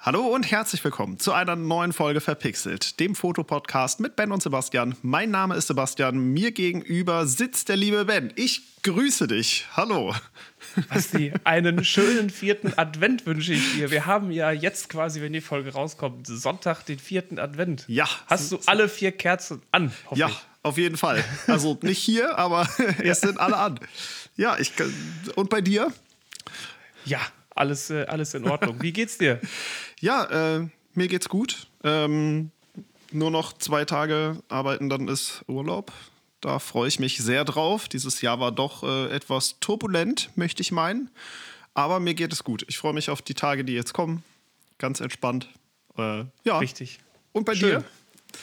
Hallo und herzlich willkommen zu einer neuen Folge Verpixelt, dem Fotopodcast mit Ben und Sebastian. Mein Name ist Sebastian, mir gegenüber sitzt der liebe Ben. Ich grüße dich. Hallo. Basti, einen schönen vierten Advent wünsche ich dir. Wir haben ja jetzt quasi, wenn die Folge rauskommt, Sonntag, den vierten Advent. Ja. Hast du alle vier Kerzen an? Ja, auf jeden Fall. Also nicht hier, aber es sind alle an. Ja, ich und bei dir? Ja, alles, äh, alles in Ordnung. Wie geht's dir? Ja, äh, mir geht's gut. Ähm, nur noch zwei Tage arbeiten, dann ist Urlaub. Da freue ich mich sehr drauf. Dieses Jahr war doch äh, etwas turbulent, möchte ich meinen. Aber mir geht es gut. Ich freue mich auf die Tage, die jetzt kommen. Ganz entspannt. Äh, ja. Richtig. Und bei Schön. dir?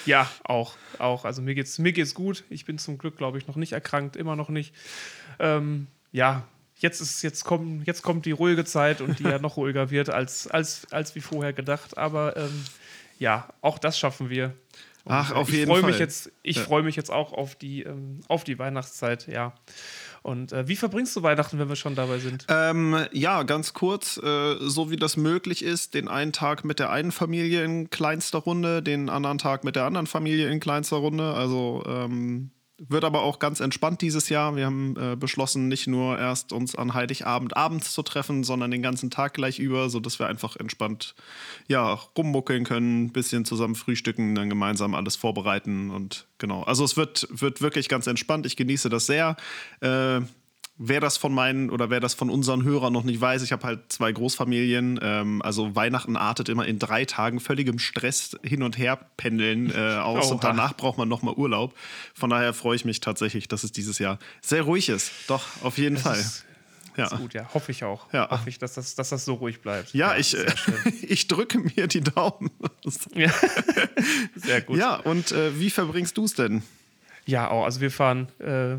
Ja, auch. auch. Also mir geht's, mir geht's gut. Ich bin zum Glück, glaube ich, noch nicht erkrankt, immer noch nicht. Ähm, ja, jetzt, ist, jetzt, kommt, jetzt kommt die ruhige Zeit und die ja noch ruhiger wird als, als, als wie vorher gedacht. Aber ähm, ja, auch das schaffen wir. Und Ach, auf ich jeden Fall. Mich jetzt, ich Ja. freue mich jetzt auch auf die, ähm, auf die Weihnachtszeit, ja. Und äh, wie verbringst du Weihnachten, wenn wir schon dabei sind? Ähm, ja, ganz kurz, äh, so wie das möglich ist, den einen Tag mit der einen Familie in kleinster Runde, den anderen Tag mit der anderen Familie in kleinster Runde. Also ähm, wird aber auch ganz entspannt dieses Jahr. Wir haben äh, beschlossen, nicht nur erst uns an Heiligabend abends zu treffen, sondern den ganzen Tag gleich über, sodass wir einfach entspannt ja, rummuckeln können, ein bisschen zusammen frühstücken, dann gemeinsam alles vorbereiten und genau. Also es wird, wird wirklich ganz entspannt. Ich genieße das sehr. Äh, Wer das von meinen oder wer das von unseren Hörern noch nicht weiß, ich habe halt zwei Großfamilien. Ähm, also Weihnachten artet immer in drei Tagen völligem Stress hin und her pendeln äh, aus und danach braucht man nochmal Urlaub. Von daher freue ich mich tatsächlich, dass es dieses Jahr sehr ruhig ist. Doch, auf jeden Fall. ist, ja. ist gut, ja. Hoffe ich auch. Ja. Hoffe ich, dass das, dass das so ruhig bleibt. Ja, ich, sehr äh, ich drücke mir die Daumen. Ja. Sehr gut. Ja, und äh, wie verbringst du es denn? Ja, auch. Also wir fahren äh,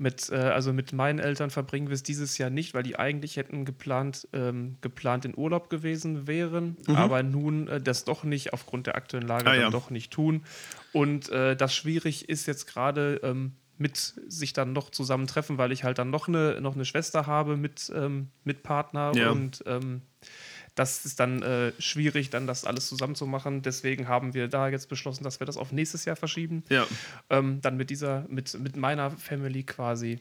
mit, äh, also mit meinen Eltern verbringen wir es dieses Jahr nicht, weil die eigentlich hätten geplant, ähm, geplant in Urlaub gewesen wären, aber nun äh, das doch nicht aufgrund der aktuellen Lage Mhm. Ah, dann ja. doch nicht tun. Und äh, das schwierig ist jetzt gerade ähm, mit sich dann noch zusammentreffen, weil ich halt dann noch eine, noch eine Schwester habe mit, ähm, mit Partner Ja. und ähm, das ist dann äh, schwierig, dann das alles zusammenzumachen. Deswegen haben wir da jetzt beschlossen, dass wir das auf nächstes Jahr verschieben. Ja. Ähm, dann mit dieser, mit, mit meiner Family quasi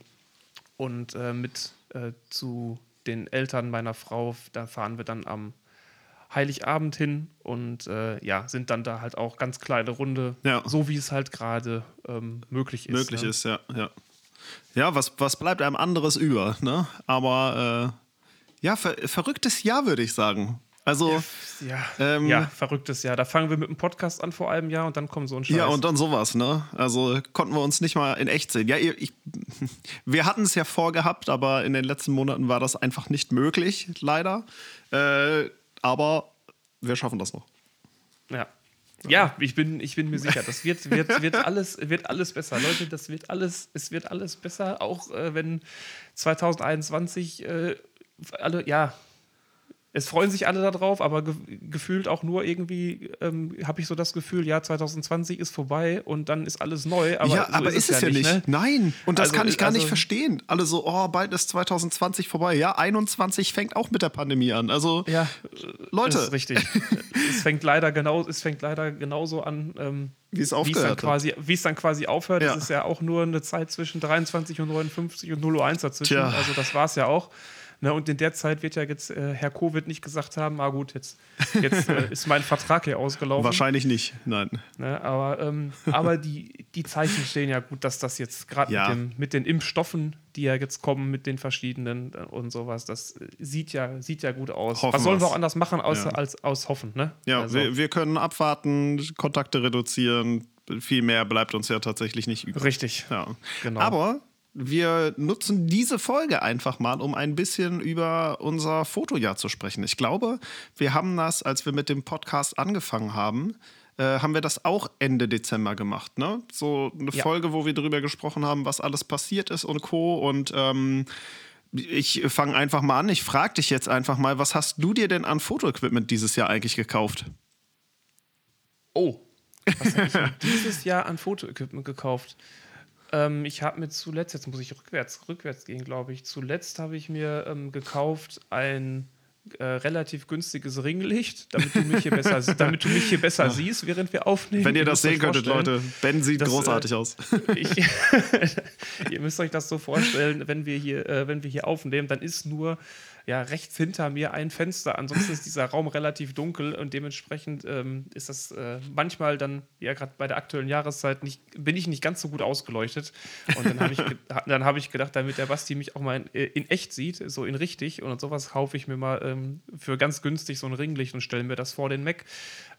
und äh, mit äh, zu den Eltern meiner Frau. Da fahren wir dann am Heiligabend hin und äh, ja, sind dann da halt auch ganz kleine Runde, Ja. so wie es halt gerade ähm, möglich ist. möglich ne? ist, ja. Ja, ja was, was bleibt einem anderes über, ne? Aber äh, ja, ver verrücktes Jahr, würde ich sagen. Also, Ja, Ähm, ja, verrücktes Jahr. Da fangen wir mit dem Podcast an vor einem Jahr und dann kommt so ein Scheiß. ja, und dann sowas, ne? Also konnten wir uns nicht mal in echt sehen. Ja, ich, wir hatten es ja vorgehabt, aber in den letzten Monaten war das einfach nicht möglich, leider. Äh, aber wir schaffen das noch. Ja. Ja, ich bin, ich bin mir sicher, das wird, wird, wird, alles, wird alles besser. Leute, das wird alles, es wird alles besser, auch äh, wenn 2021 äh, alle, ja, es freuen sich alle darauf, aber ge gefühlt auch nur irgendwie, ähm, habe ich so das Gefühl, ja, 2020 ist vorbei und dann ist alles neu. Aber ja, so aber ist, es ja nicht. ne? Nein, und das Also, kann ich gar nicht also- verstehen. Alle so, oh, bald ist 2020 vorbei. Ja, 21 fängt auch mit der Pandemie an. Also, Ja, Leute, ist richtig. es fängt leider genau, es fängt leider genauso an, ähm, Wie es aufgehört dann hat. quasi, wie es dann quasi aufhört. Ja. Es ist ja auch nur eine Zeit zwischen 23 und 59 und 0 Uhr 1 dazwischen. Tja. Also das war es ja auch. Ne, und in der Zeit wird ja jetzt äh, Herr Covid nicht gesagt haben, ah gut, jetzt, jetzt äh, ist mein Vertrag hier ausgelaufen. wahrscheinlich nicht. Nein. Ne, aber ähm, aber die, die Zeichen stehen ja gut, dass das jetzt gerade Ja. mit, mit den Impfstoffen, die ja jetzt kommen, mit den verschiedenen äh, und sowas, das äh, sieht ja, sieht ja gut aus. Hoffen Was sollen wir auch anders machen, außer Ja. als aus hoffen, ne? Ja, Also, wir, wir können abwarten, Kontakte reduzieren. Viel mehr bleibt uns ja tatsächlich nicht übrig. richtig. Ja. Genau. Aber wir nutzen diese Folge einfach mal, um ein bisschen über unser Fotojahr zu sprechen. Ich glaube, wir haben das, als wir mit dem Podcast angefangen haben, äh, haben wir das auch Ende Dezember gemacht. Ne? So eine Ja. Folge, wo wir darüber gesprochen haben, was alles passiert ist und Co. Und ähm, ich fange einfach mal an. Ich frage dich jetzt einfach mal, was hast du dir denn an Fotoequipment dieses Jahr eigentlich gekauft? Oh, was habe ich dieses Jahr an Fotoequipment gekauft? Ähm, ich habe mir zuletzt, jetzt muss ich rückwärts, rückwärts gehen, glaube ich. Zuletzt habe ich mir ähm, gekauft ein äh, relativ günstiges Ringlicht, damit du mich hier besser, damit du mich hier besser ja. siehst, während wir aufnehmen. Wenn ihr, ihr das sehen könntet, Leute, Ben sieht das, großartig äh, aus. Ich, ihr müsst euch das so vorstellen, wenn wir hier, äh, wenn wir hier aufnehmen, dann ist nur ja, rechts hinter mir ein Fenster. Ansonsten ist dieser Raum relativ dunkel und dementsprechend ähm, ist das äh, manchmal dann, ja, gerade bei der aktuellen Jahreszeit, nicht, bin ich nicht ganz so gut ausgeleuchtet. Und dann habe ich, hab ich gedacht, damit der Basti mich auch mal in, in, echt sieht, so in richtig und sowas kaufe ich mir mal ähm, für ganz günstig so ein Ringlicht und stelle mir das vor den Mac.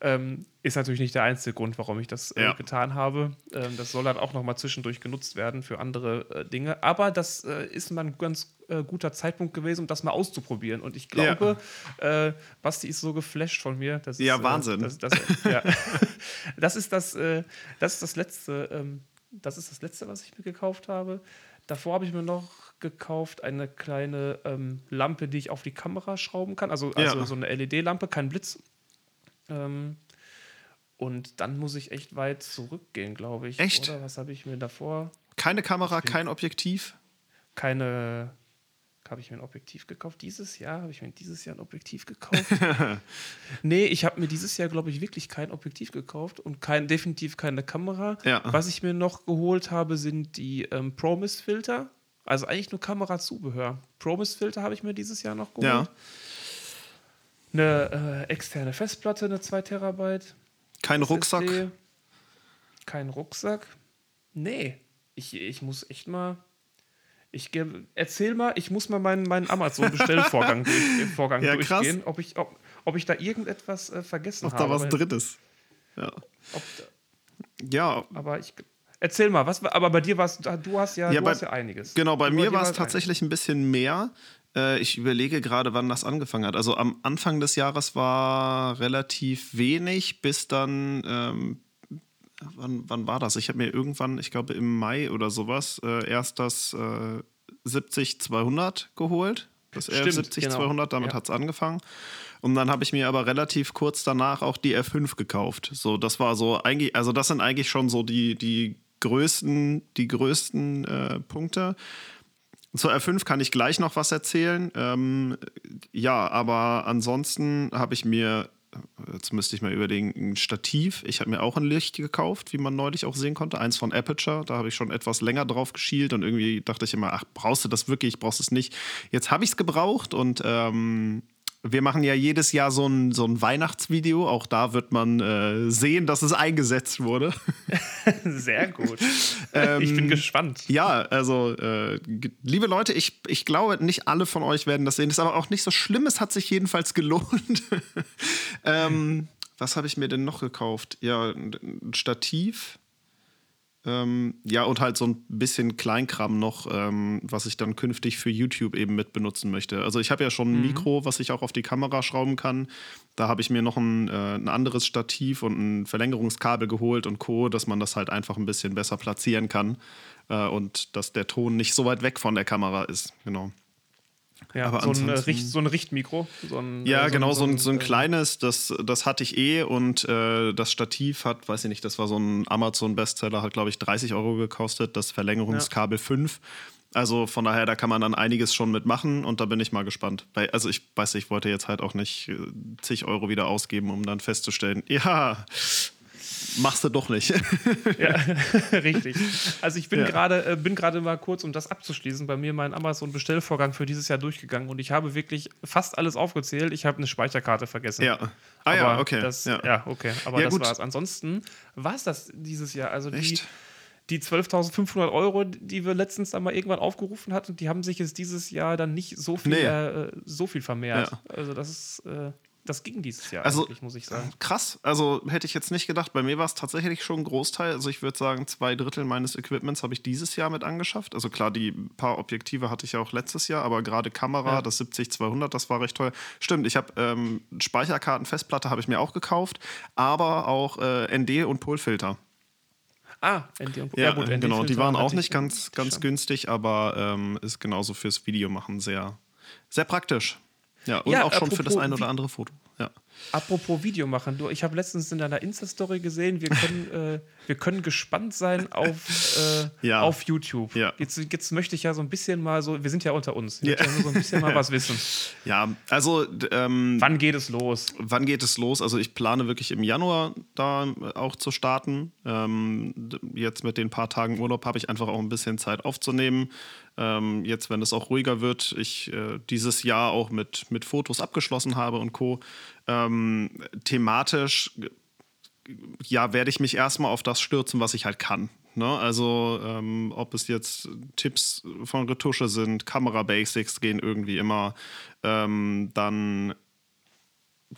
Ähm, ist natürlich nicht der einzige Grund, warum ich das äh, ja. getan habe. Ähm, das soll dann auch noch mal zwischendurch genutzt werden für andere äh, Dinge. Aber das äh, ist mal ein ganz äh, guter Zeitpunkt gewesen, um das mal auszuprobieren. Und ich glaube, ja. Äh, Basti ist so geflasht von mir. Das ja, ist, äh, Wahnsinn. Das, das, ja. das, ist das, das ist das letzte. Ähm, das ist das letzte, was ich mir gekauft habe. Davor habe ich mir noch gekauft eine kleine ähm, Lampe, die ich auf die Kamera schrauben kann. Also, also so eine LED-Lampe, kein Blitz. Ähm, und dann muss ich echt weit zurückgehen, glaube ich. Echt? Oder was habe ich mir davor? Keine Kamera, kein Objektiv? Keine. Habe ich mir ein Objektiv gekauft? Dieses Jahr? Habe ich mir dieses Jahr ein Objektiv gekauft? nee, ich habe mir dieses Jahr, glaube ich, wirklich kein Objektiv gekauft und kein, definitiv keine Kamera. Ja. Was ich mir noch geholt habe, sind die ähm, Promise-Filter. Also eigentlich nur Kamerazubehör. Promise-Filter habe ich mir dieses Jahr noch geholt. Ja. Eine äh, externe Festplatte, eine 2 Terabyte. Kein Rucksack? SSD, kein Rucksack? Nee. Ich, ich muss echt mal. Ich erzähl mal, ich muss mal meinen, meinen Amazon-Bestellvorgang durch, Vorgang ja, durchgehen, ob ich, ob, ob ich da irgendetwas äh, vergessen ob habe. Ob da was Drittes. Ja. Da, ja. Aber ich. Erzähl mal, was, aber bei dir war es, du hast ja, ja, du bei, hast ja einiges. Genau, bei, bei mir war es tatsächlich ein bisschen mehr. Äh, ich überlege gerade, wann das angefangen hat. Also am Anfang des Jahres war relativ wenig, bis dann. Ähm, wann, wann war das? Ich habe mir irgendwann, ich glaube im Mai oder sowas, äh, erst das äh, 70-200 geholt. Das R70-200, genau. damit ja. hat es angefangen. Und dann habe ich mir aber relativ kurz danach auch die F5 gekauft. So, das war so eigentlich, also das sind eigentlich schon so die, die größten, die größten äh, Punkte. Zur R5 kann ich gleich noch was erzählen. Ähm, ja, aber ansonsten habe ich mir, jetzt müsste ich mal überlegen, ein Stativ. Ich habe mir auch ein Licht gekauft, wie man neulich auch sehen konnte. Eins von Aperture. Da habe ich schon etwas länger drauf geschielt und irgendwie dachte ich immer, ach, brauchst du das wirklich? Brauchst du es nicht? Jetzt habe ich es gebraucht und ähm, wir machen ja jedes Jahr so ein, so ein Weihnachtsvideo. Auch da wird man äh, sehen, dass es eingesetzt wurde. Sehr gut. ähm, ich bin gespannt. Ja, also, äh, liebe Leute, ich, ich glaube, nicht alle von euch werden das sehen. Das ist aber auch nicht so schlimm. Es hat sich jedenfalls gelohnt. ähm, was habe ich mir denn noch gekauft? Ja, ein Stativ. Ähm, ja, und halt so ein bisschen Kleinkram noch, ähm, was ich dann künftig für YouTube eben mit benutzen möchte. Also ich habe ja schon ein mhm. Mikro, was ich auch auf die Kamera schrauben kann. Da habe ich mir noch ein, äh, ein anderes Stativ und ein Verlängerungskabel geholt und Co., dass man das halt einfach ein bisschen besser platzieren kann äh, und dass der Ton nicht so weit weg von der Kamera ist. Genau. Ja, aber so, ein, äh, Richt, so ein Richtmikro. So ein, ja, äh, so genau, so ein, so ein, äh, kleines, das, das hatte ich eh und äh, das Stativ hat, weiß ich nicht, das war so ein Amazon-Bestseller, hat glaube ich 30 Euro gekostet, das Verlängerungskabel ja. 5. Also von daher, da kann man dann einiges schon mitmachen und da bin ich mal gespannt. Also ich weiß, ich wollte jetzt halt auch nicht zig Euro wieder ausgeben, um dann festzustellen, ja, machst du doch nicht. ja, richtig. Also ich bin ja. gerade äh, bin gerade mal kurz, um das abzuschließen, bei mir meinen Amazon-Bestellvorgang für dieses Jahr durchgegangen und ich habe wirklich fast alles aufgezählt. Ich habe eine Speicherkarte vergessen. Ja. Ah ja, okay. Das, ja. ja. okay. Aber ja, das war es. Ansonsten war es das dieses Jahr. Also die, die 12.500 Euro, die wir letztens einmal irgendwann aufgerufen hatten, die haben sich jetzt dieses Jahr dann nicht so viel, nee. äh, so viel vermehrt. Also das ist äh, das ging dieses Jahr also, eigentlich, muss ich sagen. Krass, also hätte ich jetzt nicht gedacht. Bei mir war es tatsächlich schon ein Großteil. Also ich würde sagen, zwei Drittel meines Equipments habe ich dieses Jahr mit angeschafft. Also klar, die paar Objektive hatte ich ja auch letztes Jahr, aber gerade Kamera, ja. das 70-200, das war recht teuer. Stimmt, ich habe ähm, Speicherkarten, Festplatte habe ich mir auch gekauft, aber auch äh, ND und Polfilter. Ah, ND und Ja, ja gut, ND genau, die waren auch nicht ganz, ganz günstig, aber ähm, ist genauso fürs Videomachen sehr, sehr praktisch. Ja, und ja, auch schon für das ein oder andere Foto. Ja. Apropos Video machen, du, ich habe letztens in deiner Insta-Story gesehen, wir können, äh, wir können gespannt sein auf, äh, ja. auf YouTube. Ja. Jetzt, jetzt möchte ich ja so ein bisschen mal so, wir sind ja unter uns, ja. ja so ein bisschen mal was wissen. Ja, also ähm, wann geht es los? Wann geht es los? Also ich plane wirklich im Januar da auch zu starten. Ähm, jetzt mit den paar Tagen Urlaub habe ich einfach auch ein bisschen Zeit aufzunehmen. Ähm, jetzt, wenn es auch ruhiger wird, ich äh, dieses Jahr auch mit, mit Fotos abgeschlossen habe und Co. Ähm, thematisch, ja, werde ich mich erstmal auf das stürzen, was ich halt kann. Ne? Also, ähm, ob es jetzt Tipps von Retusche sind, Kamera-Basics gehen irgendwie immer, ähm, dann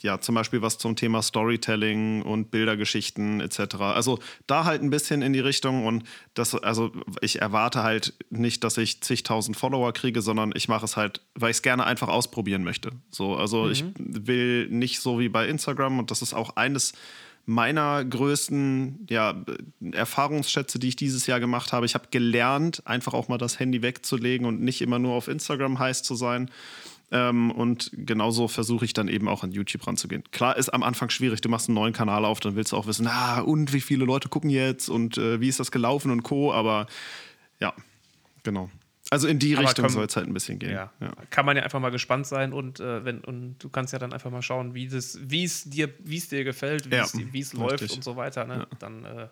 ja, zum Beispiel was zum Thema Storytelling und Bildergeschichten etc. Also da halt ein bisschen in die Richtung und das, also ich erwarte halt nicht, dass ich zigtausend Follower kriege, sondern ich mache es halt, weil ich es gerne einfach ausprobieren möchte. So, also mhm. ich will nicht so wie bei Instagram und das ist auch eines meiner größten ja, Erfahrungsschätze, die ich dieses Jahr gemacht habe. Ich habe gelernt, einfach auch mal das Handy wegzulegen und nicht immer nur auf Instagram heiß zu sein. Ähm, und genauso versuche ich dann eben auch an YouTube ranzugehen. Klar ist am Anfang schwierig, du machst einen neuen Kanal auf, dann willst du auch wissen, ah, und wie viele Leute gucken jetzt und äh, wie ist das gelaufen und Co. Aber ja, genau. Also in die Aber Richtung soll es halt ein bisschen gehen. Ja. Ja. Kann man ja einfach mal gespannt sein und, äh, wenn, und du kannst ja dann einfach mal schauen, wie es dir, dir gefällt, wie es ja, läuft und so weiter. Ne? Dann äh,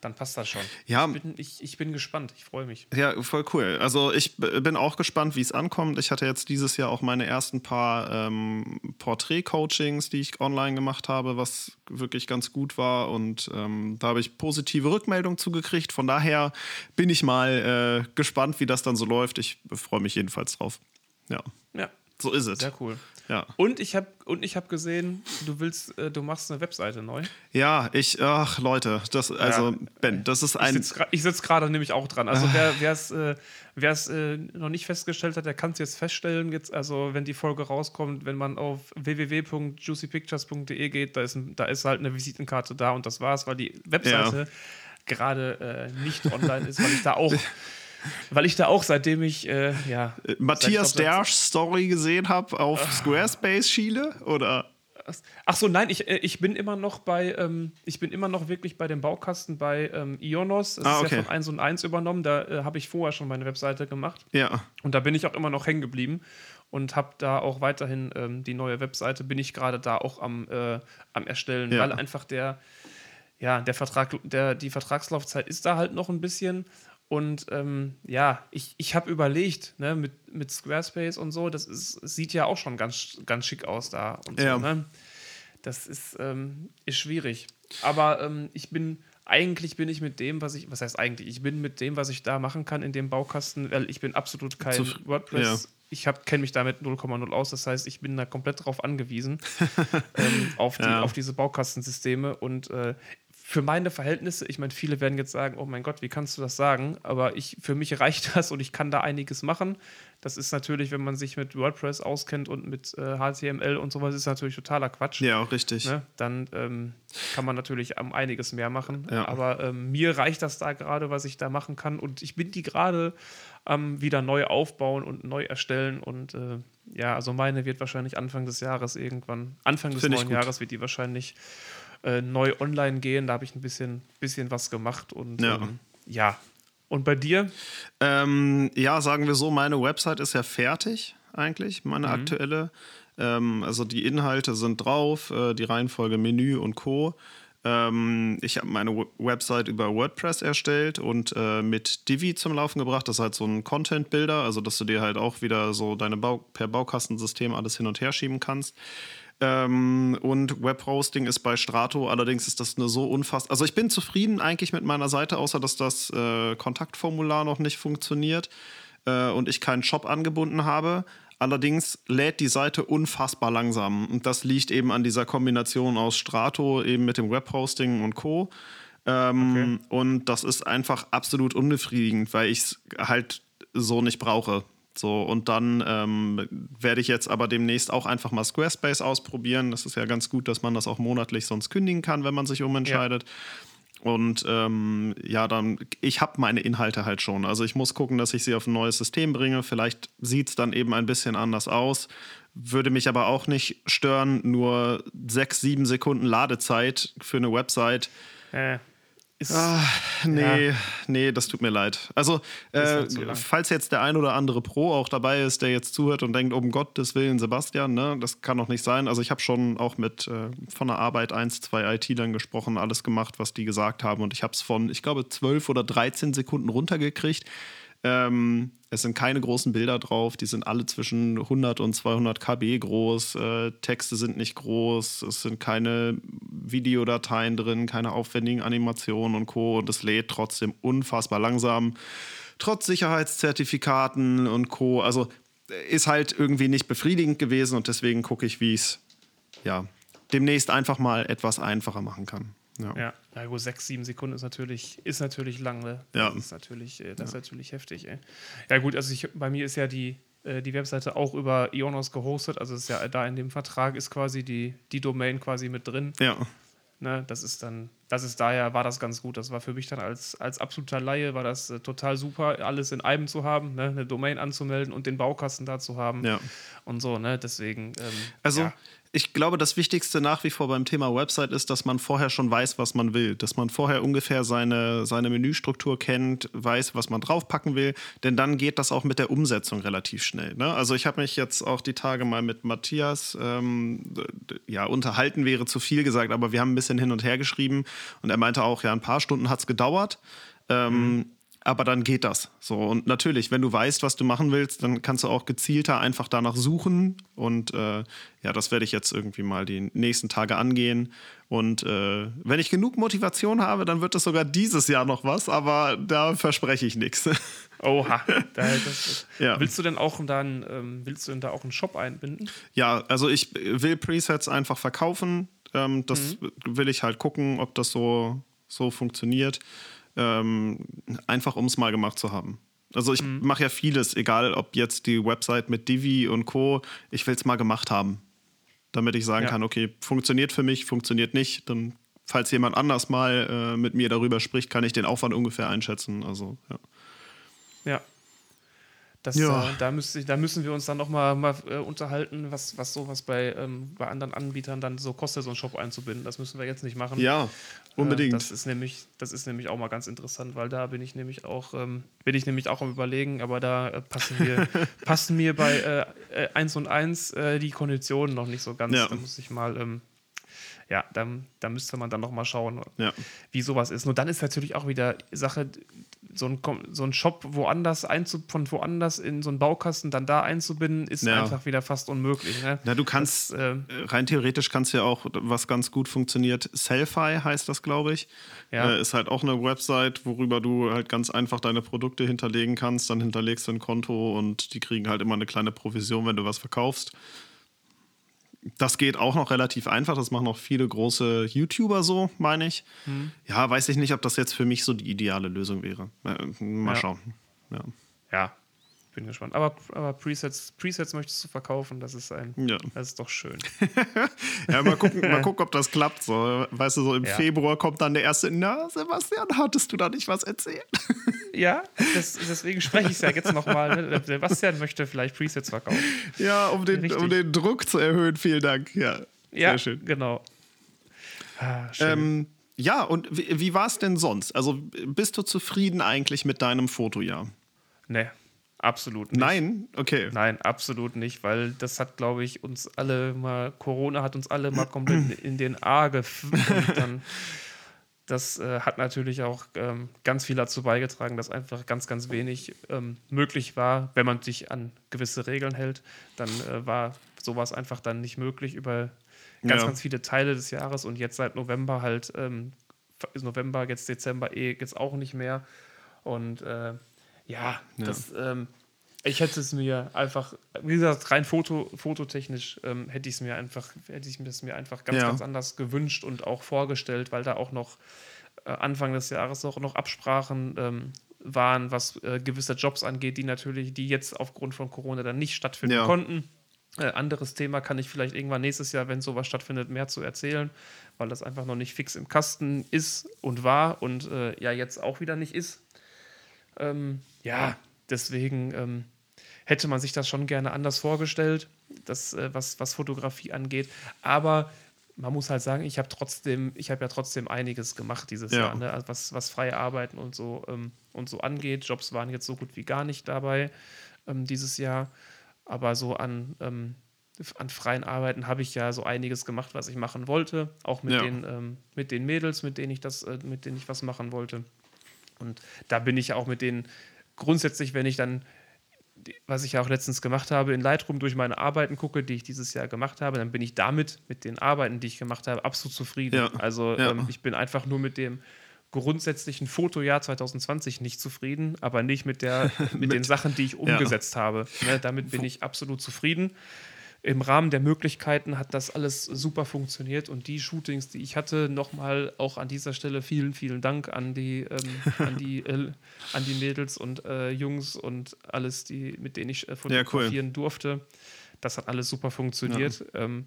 dann passt das schon. Ja, ich bin, ich, ich bin gespannt, ich freue mich. Ja, voll cool. Also ich bin auch gespannt, wie es ankommt. Ich hatte jetzt dieses Jahr auch meine ersten paar ähm, Porträt-Coachings, die ich online gemacht habe, was wirklich ganz gut war. Und ähm, da habe ich positive Rückmeldungen zugekriegt. Von daher bin ich mal äh, gespannt, wie das dann so läuft. Ich freue mich jedenfalls drauf. Ja. Ja. So ist es. Sehr cool. Ja. Und ich habe und ich habe gesehen, du willst, äh, du machst eine Webseite neu. Ja, ich, ach Leute, das, also ja. Ben, das ist ein. Ich sitze gerade nämlich auch dran. Also wer es äh, äh, noch nicht festgestellt hat, der kann es jetzt feststellen. Jetzt, also wenn die Folge rauskommt, wenn man auf www.juicypictures.de geht, da ist, da ist halt eine Visitenkarte da und das war's, weil die Webseite ja. gerade äh, nicht online ist, weil ich da auch weil ich da auch, seitdem ich, äh, ja. Äh, Matthias Dersch Story gesehen habe auf uh, Squarespace Schiele, oder? Ach so, nein, ich, äh, ich bin immer noch bei, ähm, ich bin immer noch wirklich bei dem Baukasten bei ähm, Ionos. Das ah, ist okay. ja von 1 und 1 übernommen. Da äh, habe ich vorher schon meine Webseite gemacht. Ja. Und da bin ich auch immer noch hängen geblieben und habe da auch weiterhin ähm, die neue Webseite, bin ich gerade da auch am, äh, am Erstellen, ja. weil einfach der, ja, der Vertrag, der, die Vertragslaufzeit ist da halt noch ein bisschen. Und ähm, ja, ich, ich habe überlegt, ne, mit, mit Squarespace und so, das ist, sieht ja auch schon ganz, ganz schick aus da. Und ja. so, ne? Das ist, ähm, ist schwierig. Aber ähm, ich bin, eigentlich bin ich mit dem, was ich, was heißt eigentlich, ich bin mit dem, was ich da machen kann in dem Baukasten, weil ich bin absolut kein Zu, WordPress. Ja. Ich kenne mich damit 0,0 aus, das heißt, ich bin da komplett drauf angewiesen, ähm, auf, die, ja. auf diese Baukastensysteme. Und äh, für meine Verhältnisse, ich meine, viele werden jetzt sagen, oh mein Gott, wie kannst du das sagen? Aber ich, für mich reicht das und ich kann da einiges machen. Das ist natürlich, wenn man sich mit WordPress auskennt und mit äh, HTML und sowas, ist natürlich totaler Quatsch. Ja, auch richtig. Ne? Dann ähm, kann man natürlich um einiges mehr machen. Ja. Aber ähm, mir reicht das da gerade, was ich da machen kann. Und ich bin die gerade ähm, wieder neu aufbauen und neu erstellen. Und äh, ja, also meine wird wahrscheinlich Anfang des Jahres irgendwann, Anfang des Find neuen Jahres wird die wahrscheinlich äh, neu online gehen. Da habe ich ein bisschen, bisschen was gemacht und ja. Ähm, ja. Und bei dir? Ähm, ja, sagen wir so, meine Website ist ja fertig eigentlich, meine mhm. aktuelle. Ähm, also die Inhalte sind drauf, äh, die Reihenfolge Menü und Co. Ähm, ich habe meine Website über WordPress erstellt und äh, mit Divi zum Laufen gebracht. Das ist halt so ein Content-Builder, also dass du dir halt auch wieder so deine Bau per Baukastensystem alles hin und her schieben kannst. Ähm, und Webhosting ist bei Strato, allerdings ist das eine so unfassbar. Also ich bin zufrieden eigentlich mit meiner Seite, außer dass das äh, Kontaktformular noch nicht funktioniert äh, und ich keinen Shop angebunden habe. Allerdings lädt die Seite unfassbar langsam. Und das liegt eben an dieser Kombination aus Strato, eben mit dem Webhosting und Co. Ähm, okay. Und das ist einfach absolut unbefriedigend, weil ich es halt so nicht brauche. So, und dann ähm, werde ich jetzt aber demnächst auch einfach mal Squarespace ausprobieren. Das ist ja ganz gut, dass man das auch monatlich sonst kündigen kann, wenn man sich umentscheidet. Ja. Und ähm, ja, dann, ich habe meine Inhalte halt schon. Also ich muss gucken, dass ich sie auf ein neues System bringe. Vielleicht sieht es dann eben ein bisschen anders aus. Würde mich aber auch nicht stören, nur sechs, sieben Sekunden Ladezeit für eine Website. Äh, ist, ah, nee, ja. nee, das tut mir leid. Also, äh, falls jetzt der ein oder andere Pro auch dabei ist, der jetzt zuhört und denkt, um Gottes Willen, Sebastian, ne, das kann doch nicht sein. Also, ich habe schon auch mit äh, von der Arbeit eins, zwei IT-Lern gesprochen, alles gemacht, was die gesagt haben. Und ich habe es von, ich glaube, zwölf oder 13 Sekunden runtergekriegt. Ähm, es sind keine großen Bilder drauf, die sind alle zwischen 100 und 200 KB groß. Äh, Texte sind nicht groß, es sind keine Videodateien drin, keine aufwendigen Animationen und Co. Und es lädt trotzdem unfassbar langsam, trotz Sicherheitszertifikaten und Co. Also ist halt irgendwie nicht befriedigend gewesen und deswegen gucke ich, wie ich es ja, demnächst einfach mal etwas einfacher machen kann. Ja. ja, ja gut, sechs, sieben Sekunden ist natürlich, ist natürlich lang, ne? Ja. Das ist natürlich, äh, das ist natürlich heftig, ey. Ja, gut, also ich, bei mir ist ja die, äh, die Webseite auch über Ionos gehostet, also ist ja da in dem Vertrag ist quasi die, die Domain quasi mit drin. Ja. Ne, das ist dann, das ist daher, war das ganz gut. Das war für mich dann als, als absoluter Laie, war das äh, total super, alles in einem zu haben, ne, eine Domain anzumelden und den Baukasten da zu haben. Ja. Und so, ne? Deswegen. Ähm, also ja ich glaube, das Wichtigste nach wie vor beim Thema Website ist, dass man vorher schon weiß, was man will. Dass man vorher ungefähr seine, seine Menüstruktur kennt, weiß, was man draufpacken will. Denn dann geht das auch mit der Umsetzung relativ schnell. Ne? Also ich habe mich jetzt auch die Tage mal mit Matthias, ähm, ja, unterhalten wäre zu viel gesagt, aber wir haben ein bisschen hin und her geschrieben. Und er meinte auch, ja, ein paar Stunden hat es gedauert. Ähm, mhm aber dann geht das. So und natürlich, wenn du weißt, was du machen willst, dann kannst du auch gezielter einfach danach suchen und äh, ja, das werde ich jetzt irgendwie mal die nächsten Tage angehen und äh, wenn ich genug Motivation habe, dann wird es sogar dieses Jahr noch was, aber da verspreche ich nichts. Oha. Da, das, ja. Willst du denn auch dann ähm, willst du denn da auch einen Shop einbinden? Ja, also ich will Presets einfach verkaufen. Ähm, das mhm. will ich halt gucken, ob das so so funktioniert ähm, einfach um es mal gemacht zu haben. Also ich mhm. mache ja vieles, egal ob jetzt die Website mit Divi und Co. Ich will es mal gemacht haben, damit ich sagen ja. kann, okay, funktioniert für mich, funktioniert nicht. Dann, falls jemand anders mal äh, mit mir darüber spricht, kann ich den Aufwand ungefähr einschätzen. Also ja. Ja, das, ja. äh, da, müsste, da müssen wir uns dann nochmal mal, äh, unterhalten, was, was sowas bei, ähm, bei anderen Anbietern dann so kostet, so einen Shop einzubinden. Das müssen wir jetzt nicht machen. Ja, unbedingt. Äh, das, ist nämlich, das ist nämlich auch mal ganz interessant, weil da bin ich nämlich auch, ähm, bin ich nämlich auch am überlegen, aber da äh, passen, wir, passen mir bei äh, 1 äh, und 1 äh, die Konditionen noch nicht so ganz. Ja. Da muss ich mal ähm, ja, da, da müsste man dann noch mal schauen, ja. wie sowas ist. Nur dann ist natürlich auch wieder Sache, so ein, so ein Shop woanders einzu, von woanders in so einen Baukasten dann da einzubinden, ist ja. einfach wieder fast unmöglich. Ne? Na, du kannst, das, äh, rein theoretisch kannst du ja auch, was ganz gut funktioniert, Selfie heißt das, glaube ich. Ja. Äh, ist halt auch eine Website, worüber du halt ganz einfach deine Produkte hinterlegen kannst. Dann hinterlegst du ein Konto und die kriegen halt immer eine kleine Provision, wenn du was verkaufst. Das geht auch noch relativ einfach. Das machen auch viele große YouTuber so, meine ich. Mhm. Ja, weiß ich nicht, ob das jetzt für mich so die ideale Lösung wäre. Äh, mal ja. schauen. Ja. ja bin gespannt. Aber, aber Presets, Presets möchtest du verkaufen, das ist ein, ja. das ist doch schön. ja, mal gucken, mal gucken, ob das klappt. So, weißt du, so im ja. Februar kommt dann der erste, na, Sebastian, hattest du da nicht was erzählt? ja, das, deswegen spreche ich es ja jetzt nochmal. Ne? Sebastian möchte vielleicht Presets verkaufen. Ja, um den, um den Druck zu erhöhen, vielen Dank. Ja, ja schön. genau. Ah, schön. Ähm, ja, und wie, wie war es denn sonst? Also bist du zufrieden eigentlich mit deinem Fotojahr? Nee. Absolut nicht. Nein, okay. Nein, absolut nicht, weil das hat, glaube ich, uns alle mal, Corona hat uns alle mal komplett in den A dann Das äh, hat natürlich auch ähm, ganz viel dazu beigetragen, dass einfach ganz, ganz wenig ähm, möglich war. Wenn man sich an gewisse Regeln hält, dann äh, war sowas einfach dann nicht möglich über ganz, ja. ganz viele Teile des Jahres und jetzt seit November halt, ähm, November, jetzt Dezember eh, jetzt auch nicht mehr. Und äh, ja, ja. das. Ähm, ich hätte es mir einfach, wie gesagt, rein Foto, fototechnisch ähm, hätte ich es mir einfach, hätte ich es mir einfach ganz, ja. ganz anders gewünscht und auch vorgestellt, weil da auch noch äh, Anfang des Jahres auch noch Absprachen ähm, waren, was äh, gewisse Jobs angeht, die natürlich, die jetzt aufgrund von Corona dann nicht stattfinden ja. konnten. Äh, anderes Thema kann ich vielleicht irgendwann nächstes Jahr, wenn sowas stattfindet, mehr zu erzählen, weil das einfach noch nicht fix im Kasten ist und war und äh, ja jetzt auch wieder nicht ist. Ähm, ja, deswegen ähm, hätte man sich das schon gerne anders vorgestellt, das, äh, was, was Fotografie angeht. Aber man muss halt sagen, ich habe trotzdem, ich habe ja trotzdem einiges gemacht dieses ja. Jahr, ne? also was, was freie Arbeiten und so ähm, und so angeht. Jobs waren jetzt so gut wie gar nicht dabei ähm, dieses Jahr. Aber so an, ähm, an freien Arbeiten habe ich ja so einiges gemacht, was ich machen wollte. Auch mit, ja. den, ähm, mit den Mädels, mit denen ich das, äh, mit denen ich was machen wollte. Und da bin ich auch mit denen grundsätzlich, wenn ich dann was ich ja auch letztens gemacht habe, in Lightroom durch meine Arbeiten gucke, die ich dieses Jahr gemacht habe, dann bin ich damit, mit den Arbeiten, die ich gemacht habe, absolut zufrieden. Ja. Also ja. Ähm, ich bin einfach nur mit dem grundsätzlichen Fotojahr 2020 nicht zufrieden, aber nicht mit, der, mit, mit den Sachen, die ich umgesetzt ja. habe. Ne, damit bin ich absolut zufrieden im Rahmen der Möglichkeiten hat das alles super funktioniert und die Shootings, die ich hatte, nochmal auch an dieser Stelle vielen, vielen Dank an die, ähm, an die, äh, an die Mädels und äh, Jungs und alles, die, mit denen ich äh, fotografieren ja, cool. durfte. Das hat alles super funktioniert. Ja. Ähm,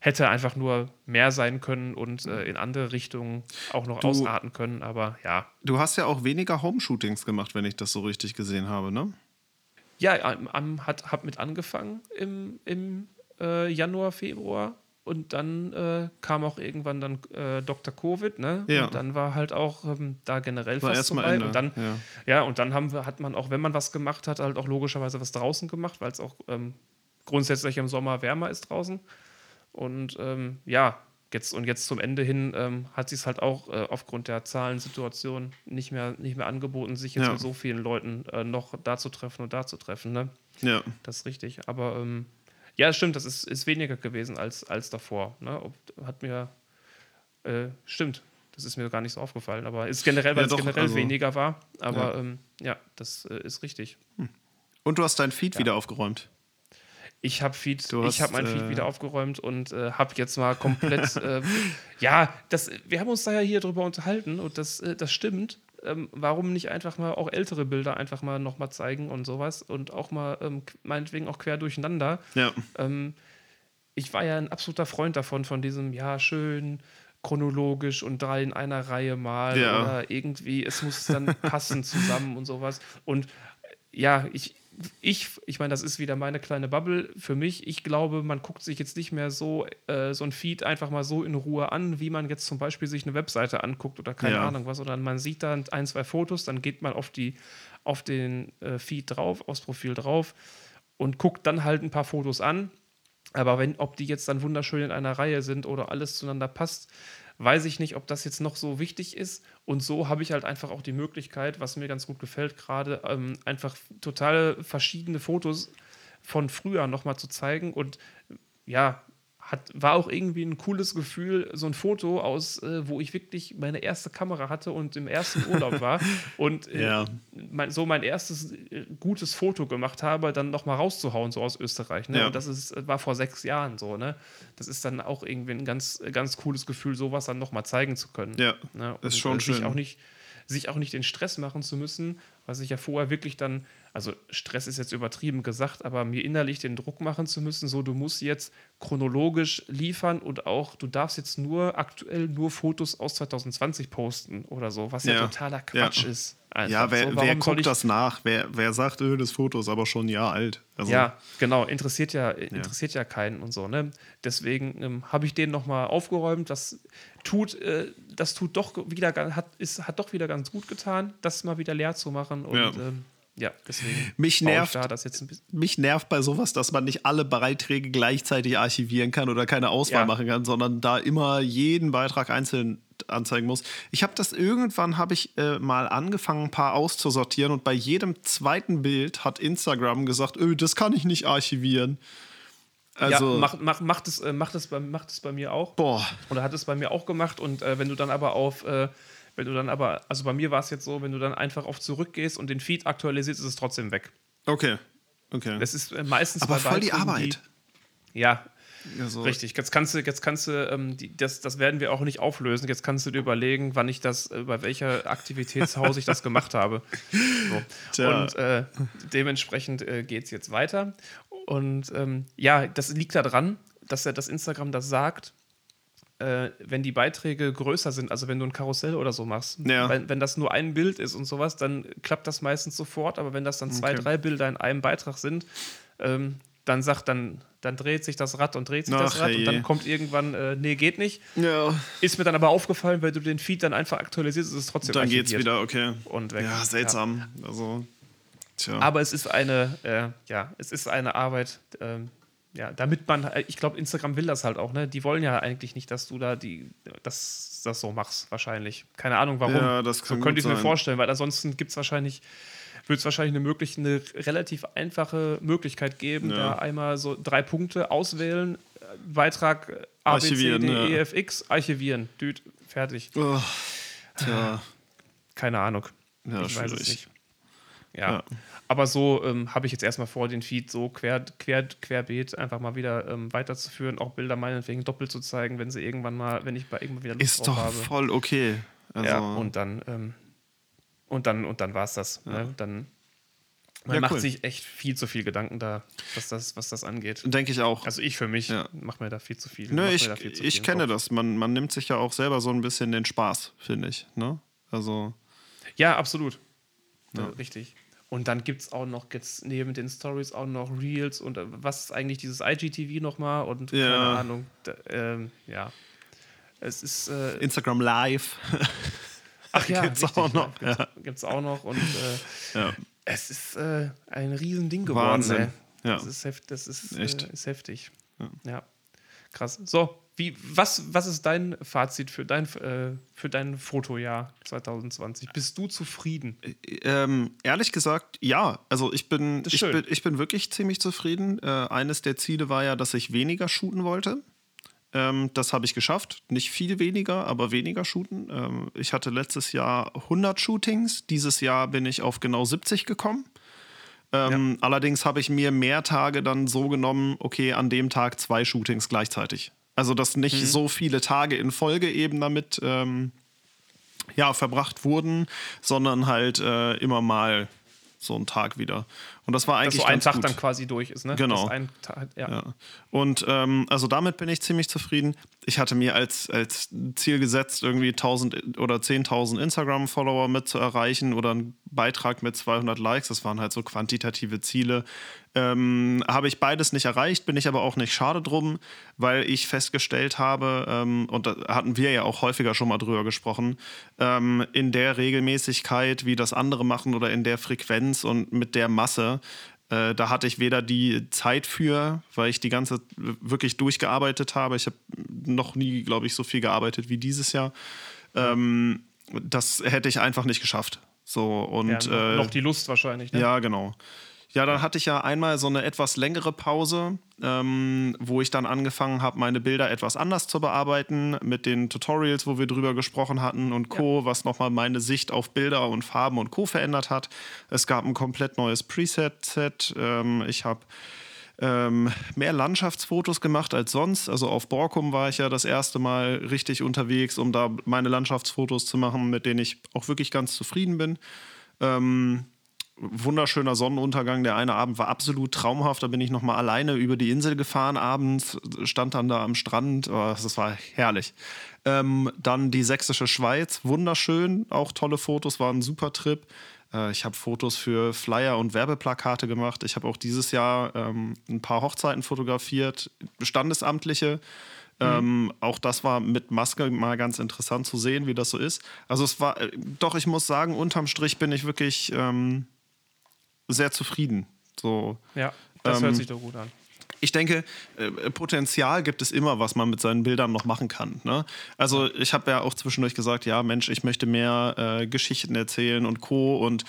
hätte einfach nur mehr sein können und äh, in andere Richtungen auch noch du, ausarten können, aber ja. Du hast ja auch weniger Home-Shootings gemacht, wenn ich das so richtig gesehen habe, ne? Ja, am, hat, hab mit angefangen im, im äh, Januar, Februar. Und dann äh, kam auch irgendwann dann äh, Dr. Covid, ne? Ja. Und dann war halt auch ähm, da generell war fast vorbei. Ende. Und dann, ja. ja. und dann haben wir, hat man auch, wenn man was gemacht hat, halt auch logischerweise was draußen gemacht, weil es auch ähm, grundsätzlich im Sommer wärmer ist draußen. Und ähm, ja, jetzt und jetzt zum Ende hin ähm, hat sich es halt auch äh, aufgrund der Zahlensituation nicht mehr, nicht mehr angeboten, sich jetzt ja. mit so vielen Leuten äh, noch da zu treffen und da zu treffen. Ne? Ja. Das ist richtig. Aber ähm, ja, stimmt, das ist, ist weniger gewesen als, als davor. Ne? Ob, hat mir, äh, stimmt, das ist mir gar nicht so aufgefallen, aber ist generell, weil ja, es generell also, weniger war. Aber ja, ähm, ja das äh, ist richtig. Hm. Und du hast dein Feed wieder aufgeräumt. Ich habe Feed, hast, ich habe mein Feed äh, wieder aufgeräumt und äh, habe jetzt mal komplett, äh, ja, das, wir haben uns da ja hier drüber unterhalten und das, äh, das stimmt. Ähm, warum nicht einfach mal auch ältere Bilder einfach mal nochmal zeigen und sowas und auch mal ähm, meinetwegen auch quer durcheinander. Ja. Ähm, ich war ja ein absoluter Freund davon, von diesem, ja, schön chronologisch und drei in einer Reihe mal ja. oder irgendwie, es muss dann passen zusammen und sowas. Und ja, ich, ich, ich meine, das ist wieder meine kleine Bubble für mich. Ich glaube, man guckt sich jetzt nicht mehr so, äh, so ein Feed einfach mal so in Ruhe an, wie man jetzt zum Beispiel sich eine Webseite anguckt oder keine ja. Ahnung was, sondern man sieht da ein, zwei Fotos, dann geht man auf, die, auf den äh, Feed drauf, aufs Profil drauf und guckt dann halt ein paar Fotos an. Aber wenn, ob die jetzt dann wunderschön in einer Reihe sind oder alles zueinander passt, weiß ich nicht, ob das jetzt noch so wichtig ist. Und so habe ich halt einfach auch die Möglichkeit, was mir ganz gut gefällt, gerade ähm, einfach total verschiedene Fotos von früher nochmal zu zeigen. Und ja, hat, war auch irgendwie ein cooles Gefühl, so ein Foto aus, äh, wo ich wirklich meine erste Kamera hatte und im ersten Urlaub war und äh, ja. mein, so mein erstes äh, gutes Foto gemacht habe, dann nochmal rauszuhauen, so aus Österreich. Ne? Ja. Und das ist, war vor sechs Jahren so, ne? Das ist dann auch irgendwie ein ganz, ganz cooles Gefühl, sowas dann nochmal zeigen zu können. Ja. Ne? Und, ist schon äh, sich schön. Auch nicht, sich auch nicht den Stress machen zu müssen, was ich ja vorher wirklich dann also Stress ist jetzt übertrieben gesagt, aber mir innerlich den Druck machen zu müssen, so du musst jetzt chronologisch liefern und auch du darfst jetzt nur aktuell nur Fotos aus 2020 posten oder so, was ja, ja totaler Quatsch ja. ist. Einfach. Ja, wer, so, wer guckt das nach? Wer, wer sagt, öh, das Foto ist aber schon ein Jahr alt? Also, ja, genau, interessiert ja, interessiert ja. keinen und so. Ne? Deswegen ähm, habe ich den nochmal aufgeräumt. Das tut, äh, das tut doch wieder, hat, ist, hat doch wieder ganz gut getan, das mal wieder leer zu machen. Und ähm, ja, deswegen. Mich nervt, da das jetzt mich nervt bei sowas, dass man nicht alle Beiträge gleichzeitig archivieren kann oder keine Auswahl ja. machen kann, sondern da immer jeden Beitrag einzeln anzeigen muss. Ich habe das irgendwann habe ich äh, mal angefangen, ein paar auszusortieren und bei jedem zweiten Bild hat Instagram gesagt, öh, das kann ich nicht archivieren. Also, ja, macht, macht, macht, es, äh, macht, es bei, macht es bei mir auch. Boah. Oder hat es bei mir auch gemacht. Und äh, wenn du dann aber auf äh, wenn du dann aber, also bei mir war es jetzt so, wenn du dann einfach auf zurückgehst und den Feed aktualisierst, ist es trotzdem weg. Okay. Okay. Das ist äh, meistens aber voll die Arbeit. Die, ja, ja, so. Richtig, jetzt kannst du, jetzt kannst du, ähm, die, das, das werden wir auch nicht auflösen. Jetzt kannst du dir überlegen, wann ich das, äh, bei welcher Aktivitätshaus ich das gemacht habe. So. Und äh, dementsprechend äh, geht es jetzt weiter. Und ähm, ja, das liegt daran, dass er das Instagram das sagt, äh, wenn die Beiträge größer sind, also wenn du ein Karussell oder so machst, Ja. wenn, wenn das nur ein Bild ist und sowas, dann klappt das meistens sofort, aber wenn das dann zwei, Okay. drei Bilder in einem Beitrag sind, ähm, dann sagt dann, dann dreht sich das Rad und dreht sich das Ach, Rad und je. dann kommt irgendwann, äh, nee, geht nicht. Ja. Ist mir dann aber aufgefallen, weil du den Feed dann einfach aktualisierst, ist es trotzdem Dann geht's wieder, okay. und weg. Ja, seltsam. Also, tja. Aber es ist eine, äh, ja, es ist eine Arbeit, ähm, ja, damit man, äh, ich glaube, Instagram will das halt auch, ne? Die wollen ja eigentlich nicht, dass du da die, dass das so machst, wahrscheinlich. Keine Ahnung warum. Ja, das so kann könnte gut ich mir sein. vorstellen, weil ansonsten gibt es wahrscheinlich, wird es wahrscheinlich eine, möglich, eine relativ einfache Möglichkeit geben, Ja. da einmal so drei Punkte auswählen, äh, Beitrag A, B, C, Archivieren, D, ja. E, F, X, archivieren, Düt, fertig. Oh, tja. Keine Ahnung. Ja, ich weiß es nicht. Ja. Ja. Aber so ähm, habe ich jetzt erstmal vor, den Feed so quer, quer, querbeet einfach mal wieder ähm, weiterzuführen, auch Bilder meinetwegen doppelt zu zeigen, wenn sie irgendwann mal, wenn ich bei irgendwann wieder Lust Ist doch habe. voll okay. Also, ja, und dann, ähm, und dann, und dann war es das. Ne? Dann man Ja, macht cool. sich echt viel zu viel Gedanken da, was das, was das angeht. denke ich auch. Also ich für mich Ja. mache mir da viel zu viel. Nö, ich, viel ich im kenne das. Man, man nimmt sich ja auch selber so ein bisschen den Spaß, finde ich. Ne? Also, Ja, absolut. Äh, richtig. Und dann gibt es auch noch jetzt neben den Stories auch noch Reels und äh, was ist eigentlich dieses IGTV nochmal und keine Ja. Ahnung. Da, ähm, ja. Es ist. Äh, Instagram Live. ach ja, gibt's richtig, auch noch, Ja, gibt's, gibt's auch noch. Und äh, ja. es ist äh, ein Riesending geworden. Wahnsinn. Ey. Ja. Das ist, heft, das ist, Echt. Äh, ist heftig. Ja. Krass. So, wie, was, was ist dein Fazit für dein, äh, für dein Fotojahr 2020? Bist du zufrieden? Ähm, ehrlich gesagt, ja. Also ich bin, ich bin, ich bin wirklich ziemlich zufrieden. Äh, eines der Ziele war ja, dass ich weniger shooten wollte. Ähm, das habe ich geschafft. Nicht viel weniger, aber weniger shooten. Ähm, ich hatte letztes Jahr 100 Shootings. Dieses Jahr bin ich auf genau 70 gekommen. Ähm, Allerdings habe ich mir mehr Tage dann so genommen, okay, an dem Tag zwei Shootings gleichzeitig. Also, dass nicht Mhm. so viele Tage in Folge eben damit ähm, ja, verbracht wurden, sondern halt äh, immer mal so einen Tag wieder. Und das war Dass eigentlich so ein Tag gut. dann quasi durch ist, ne? Genau. Dass Tag, ja. Ja. Und ähm, also damit bin ich ziemlich zufrieden. Ich hatte mir als, als Ziel gesetzt, irgendwie 1000 oder 10.000 Instagram-Follower mit zu erreichen oder einen Beitrag mit 200 Likes. Das waren halt so quantitative Ziele. Ähm, habe ich beides nicht erreicht, bin ich aber auch nicht schade drum, weil ich festgestellt habe, ähm, und da hatten wir ja auch häufiger schon mal drüber gesprochen, ähm, in der Regelmäßigkeit, wie das andere machen oder in der Frequenz und mit der Masse, äh, da hatte ich weder die Zeit für, weil ich die ganze wirklich durchgearbeitet habe. Ich habe noch nie, glaube ich, so viel gearbeitet wie dieses Jahr. Ähm, das hätte ich einfach nicht geschafft. So und Ja, noch, äh, die Lust wahrscheinlich, ne? ja, genau. Ja, dann hatte ich ja einmal so eine etwas längere Pause, ähm, wo ich dann angefangen habe, meine Bilder etwas anders zu bearbeiten, mit den Tutorials, wo wir drüber gesprochen hatten und Co., was nochmal meine Sicht auf Bilder und Farben und Co. verändert hat. Es gab ein komplett neues Preset-Set. Ähm, ich habe ähm, mehr Landschaftsfotos gemacht als sonst. Also auf Borkum war ich ja das erste Mal richtig unterwegs, um da meine Landschaftsfotos zu machen, mit denen ich auch wirklich ganz zufrieden bin. Ähm, wunderschöner Sonnenuntergang. Der eine Abend war absolut traumhaft. Da bin ich noch mal alleine über die Insel gefahren abends, stand dann da am Strand. Oh, das war herrlich. Ähm, dann die sächsische Schweiz, wunderschön. Auch tolle Fotos, war ein super Trip. Äh, ich habe Fotos für Flyer und Werbeplakate gemacht. Ich habe auch dieses Jahr ähm, ein paar Hochzeiten fotografiert, standesamtliche. Ähm, auch das war mit Maske mal ganz interessant zu sehen, wie das so ist. Also es war, äh, doch, ich muss sagen, unterm Strich bin ich wirklich ähm, sehr zufrieden. So, Ja, das Ähm, hört sich doch gut an. ich denke, äh, Potenzial gibt es immer, was man mit seinen Bildern noch machen kann. Ne? Also ich habe ja auch zwischendurch gesagt, ja Mensch, ich möchte mehr äh, Geschichten erzählen und Co. Und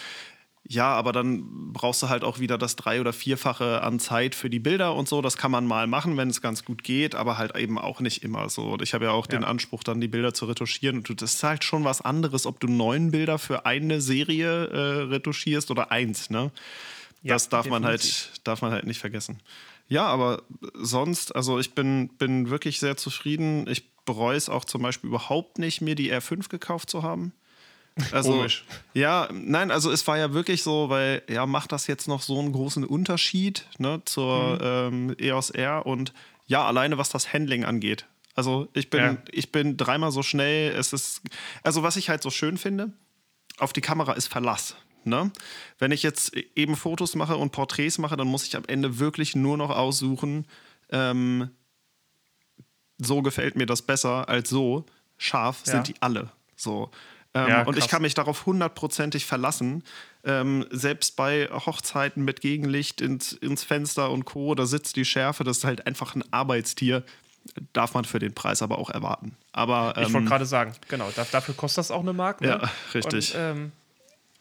ja, aber dann brauchst du halt auch wieder das drei- oder vierfache an Zeit für die Bilder und so. Das kann man mal machen, wenn es ganz gut geht, aber halt eben auch nicht immer so. Und ich habe ja auch den Ja. Anspruch, dann die Bilder zu retuschieren. Und das ist halt schon was anderes, ob du neun Bilder für eine Serie äh, retuschierst oder eins. Ne? Ja, das darf man, halt, darf man halt nicht vergessen. Ja, aber sonst, also ich bin, bin wirklich sehr zufrieden. Ich bereue es auch zum Beispiel überhaupt nicht, mir die R5 gekauft zu haben. Also, Komisch. Ja, nein, also es war ja wirklich so, weil, ja, macht das jetzt noch so einen großen Unterschied ne, zur ähm, EOS R und ja, alleine was das Handling angeht. Also ich bin, Ja. ich bin dreimal so schnell. Es ist, also was ich halt so schön finde, auf die Kamera ist Verlass. Ne? Wenn ich jetzt eben Fotos mache und Porträts mache, dann muss ich am Ende wirklich nur noch aussuchen, ähm, so gefällt mir das besser als so. Scharf Ja. sind die alle. So. Ähm, Ja, und ich kann mich darauf hundertprozentig verlassen. Ähm, selbst bei Hochzeiten mit Gegenlicht ins, ins Fenster und Co., da sitzt die Schärfe, das ist halt einfach ein Arbeitstier. Darf man für den Preis aber auch erwarten. Aber Ich wollte ähm, gerade sagen, genau, da, dafür kostet das auch eine Mark. Ne? Ja, richtig. Und, ähm,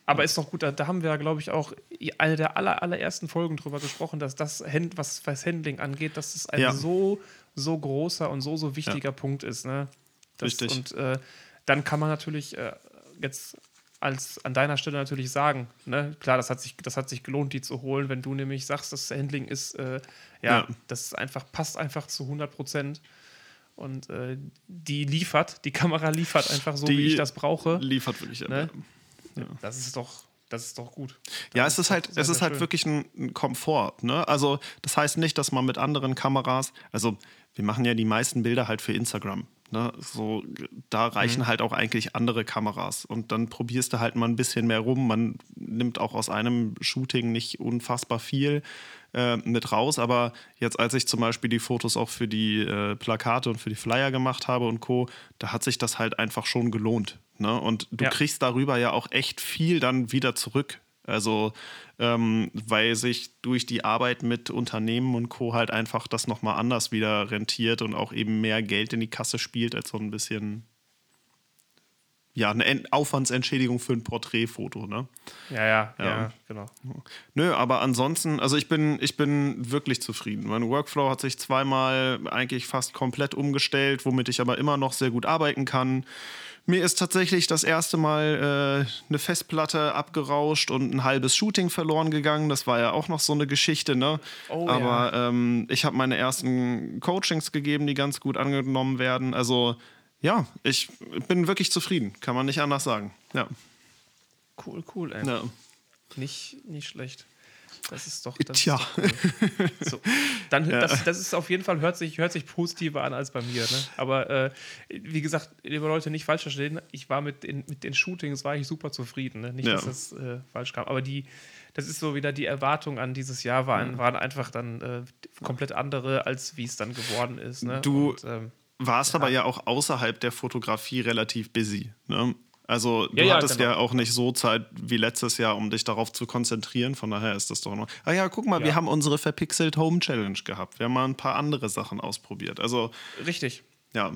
aber ist doch gut, da, da haben wir ja, glaube ich, auch eine der aller, allerersten Folgen drüber gesprochen, dass das, was, was Handling angeht, dass es ein Ja. so, so großer und so, so wichtiger Punkt ist. Ne? Das, Richtig. Und äh, dann kann man natürlich äh, jetzt als an deiner Stelle natürlich sagen, ne? klar, das hat, sich, das hat sich gelohnt, die zu holen, wenn du nämlich sagst, das Handling ist, äh, ja, Ja. das ist einfach, passt einfach zu 100 Prozent. Und äh, die liefert, die Kamera liefert einfach so, Die wie ich das brauche. liefert wirklich. Ne? Das ist doch, das ist doch gut. Ja, Das es ist halt, sehr, es ist halt schön. wirklich ein, ein Komfort. Ne? Also, das heißt nicht, dass man mit anderen Kameras, also wir machen ja die meisten Bilder halt für Instagram. Ne? So, da reichen Mhm. halt auch eigentlich andere Kameras. Und dann probierst du halt mal ein bisschen mehr rum. Man nimmt auch aus einem Shooting nicht unfassbar viel äh, mit raus. Aber jetzt, als ich zum Beispiel die Fotos auch für die äh, Plakate und für die Flyer gemacht habe und Co., da hat sich das halt einfach schon gelohnt. Ne? Und du Ja. kriegst darüber ja auch echt viel dann wieder zurück. Also, ähm, weil sich durch die Arbeit mit Unternehmen und Co. halt einfach das nochmal anders wieder rentiert und auch eben mehr Geld in die Kasse spielt, als so ein bisschen, ja, eine Ent- Aufwandsentschädigung für ein Porträtfoto, ne? Ja, ja, ja, Ja. genau. Nö, aber ansonsten, also ich bin, ich bin wirklich zufrieden. Mein Workflow hat sich zweimal eigentlich fast komplett umgestellt, womit ich aber immer noch sehr gut arbeiten kann. Mir ist tatsächlich das erste Mal äh, eine Festplatte abgerauscht und ein halbes Shooting verloren gegangen. Das war ja auch noch so eine Geschichte, ne? Oh, aber ähm, ich habe meine ersten Coachings gegeben, die ganz gut angenommen werden. Also ja, ich bin wirklich zufrieden, kann man nicht anders sagen. Ja. Cool, cool, ey. ja. Nicht, nicht schlecht. Das ist doch. Das Tja. Ist doch cool. so. Dann, das, das ist auf jeden Fall, hört sich, hört sich positiver an als bei mir. Ne? Aber äh, wie gesagt, liebe Leute, nicht falsch verstehen. Ich war mit den, mit den Shootings war ich super zufrieden. Ne? Nicht, Ja. dass das äh, falsch kam. Aber die, das ist so wieder die Erwartung an dieses Jahr waren, waren einfach dann äh, komplett andere, als wie es dann geworden ist. Ne? Du- Und, ähm, warst aber ja auch außerhalb der Fotografie relativ busy. Ne? Also du Ja, ja, hattest genau. ja auch nicht so Zeit wie letztes Jahr, um dich darauf zu konzentrieren. Von daher ist das doch noch. Ah ja, guck mal, wir Ja. haben unsere Verpixelt Home Challenge gehabt. Wir haben mal ein paar andere Sachen ausprobiert. Also richtig. ja.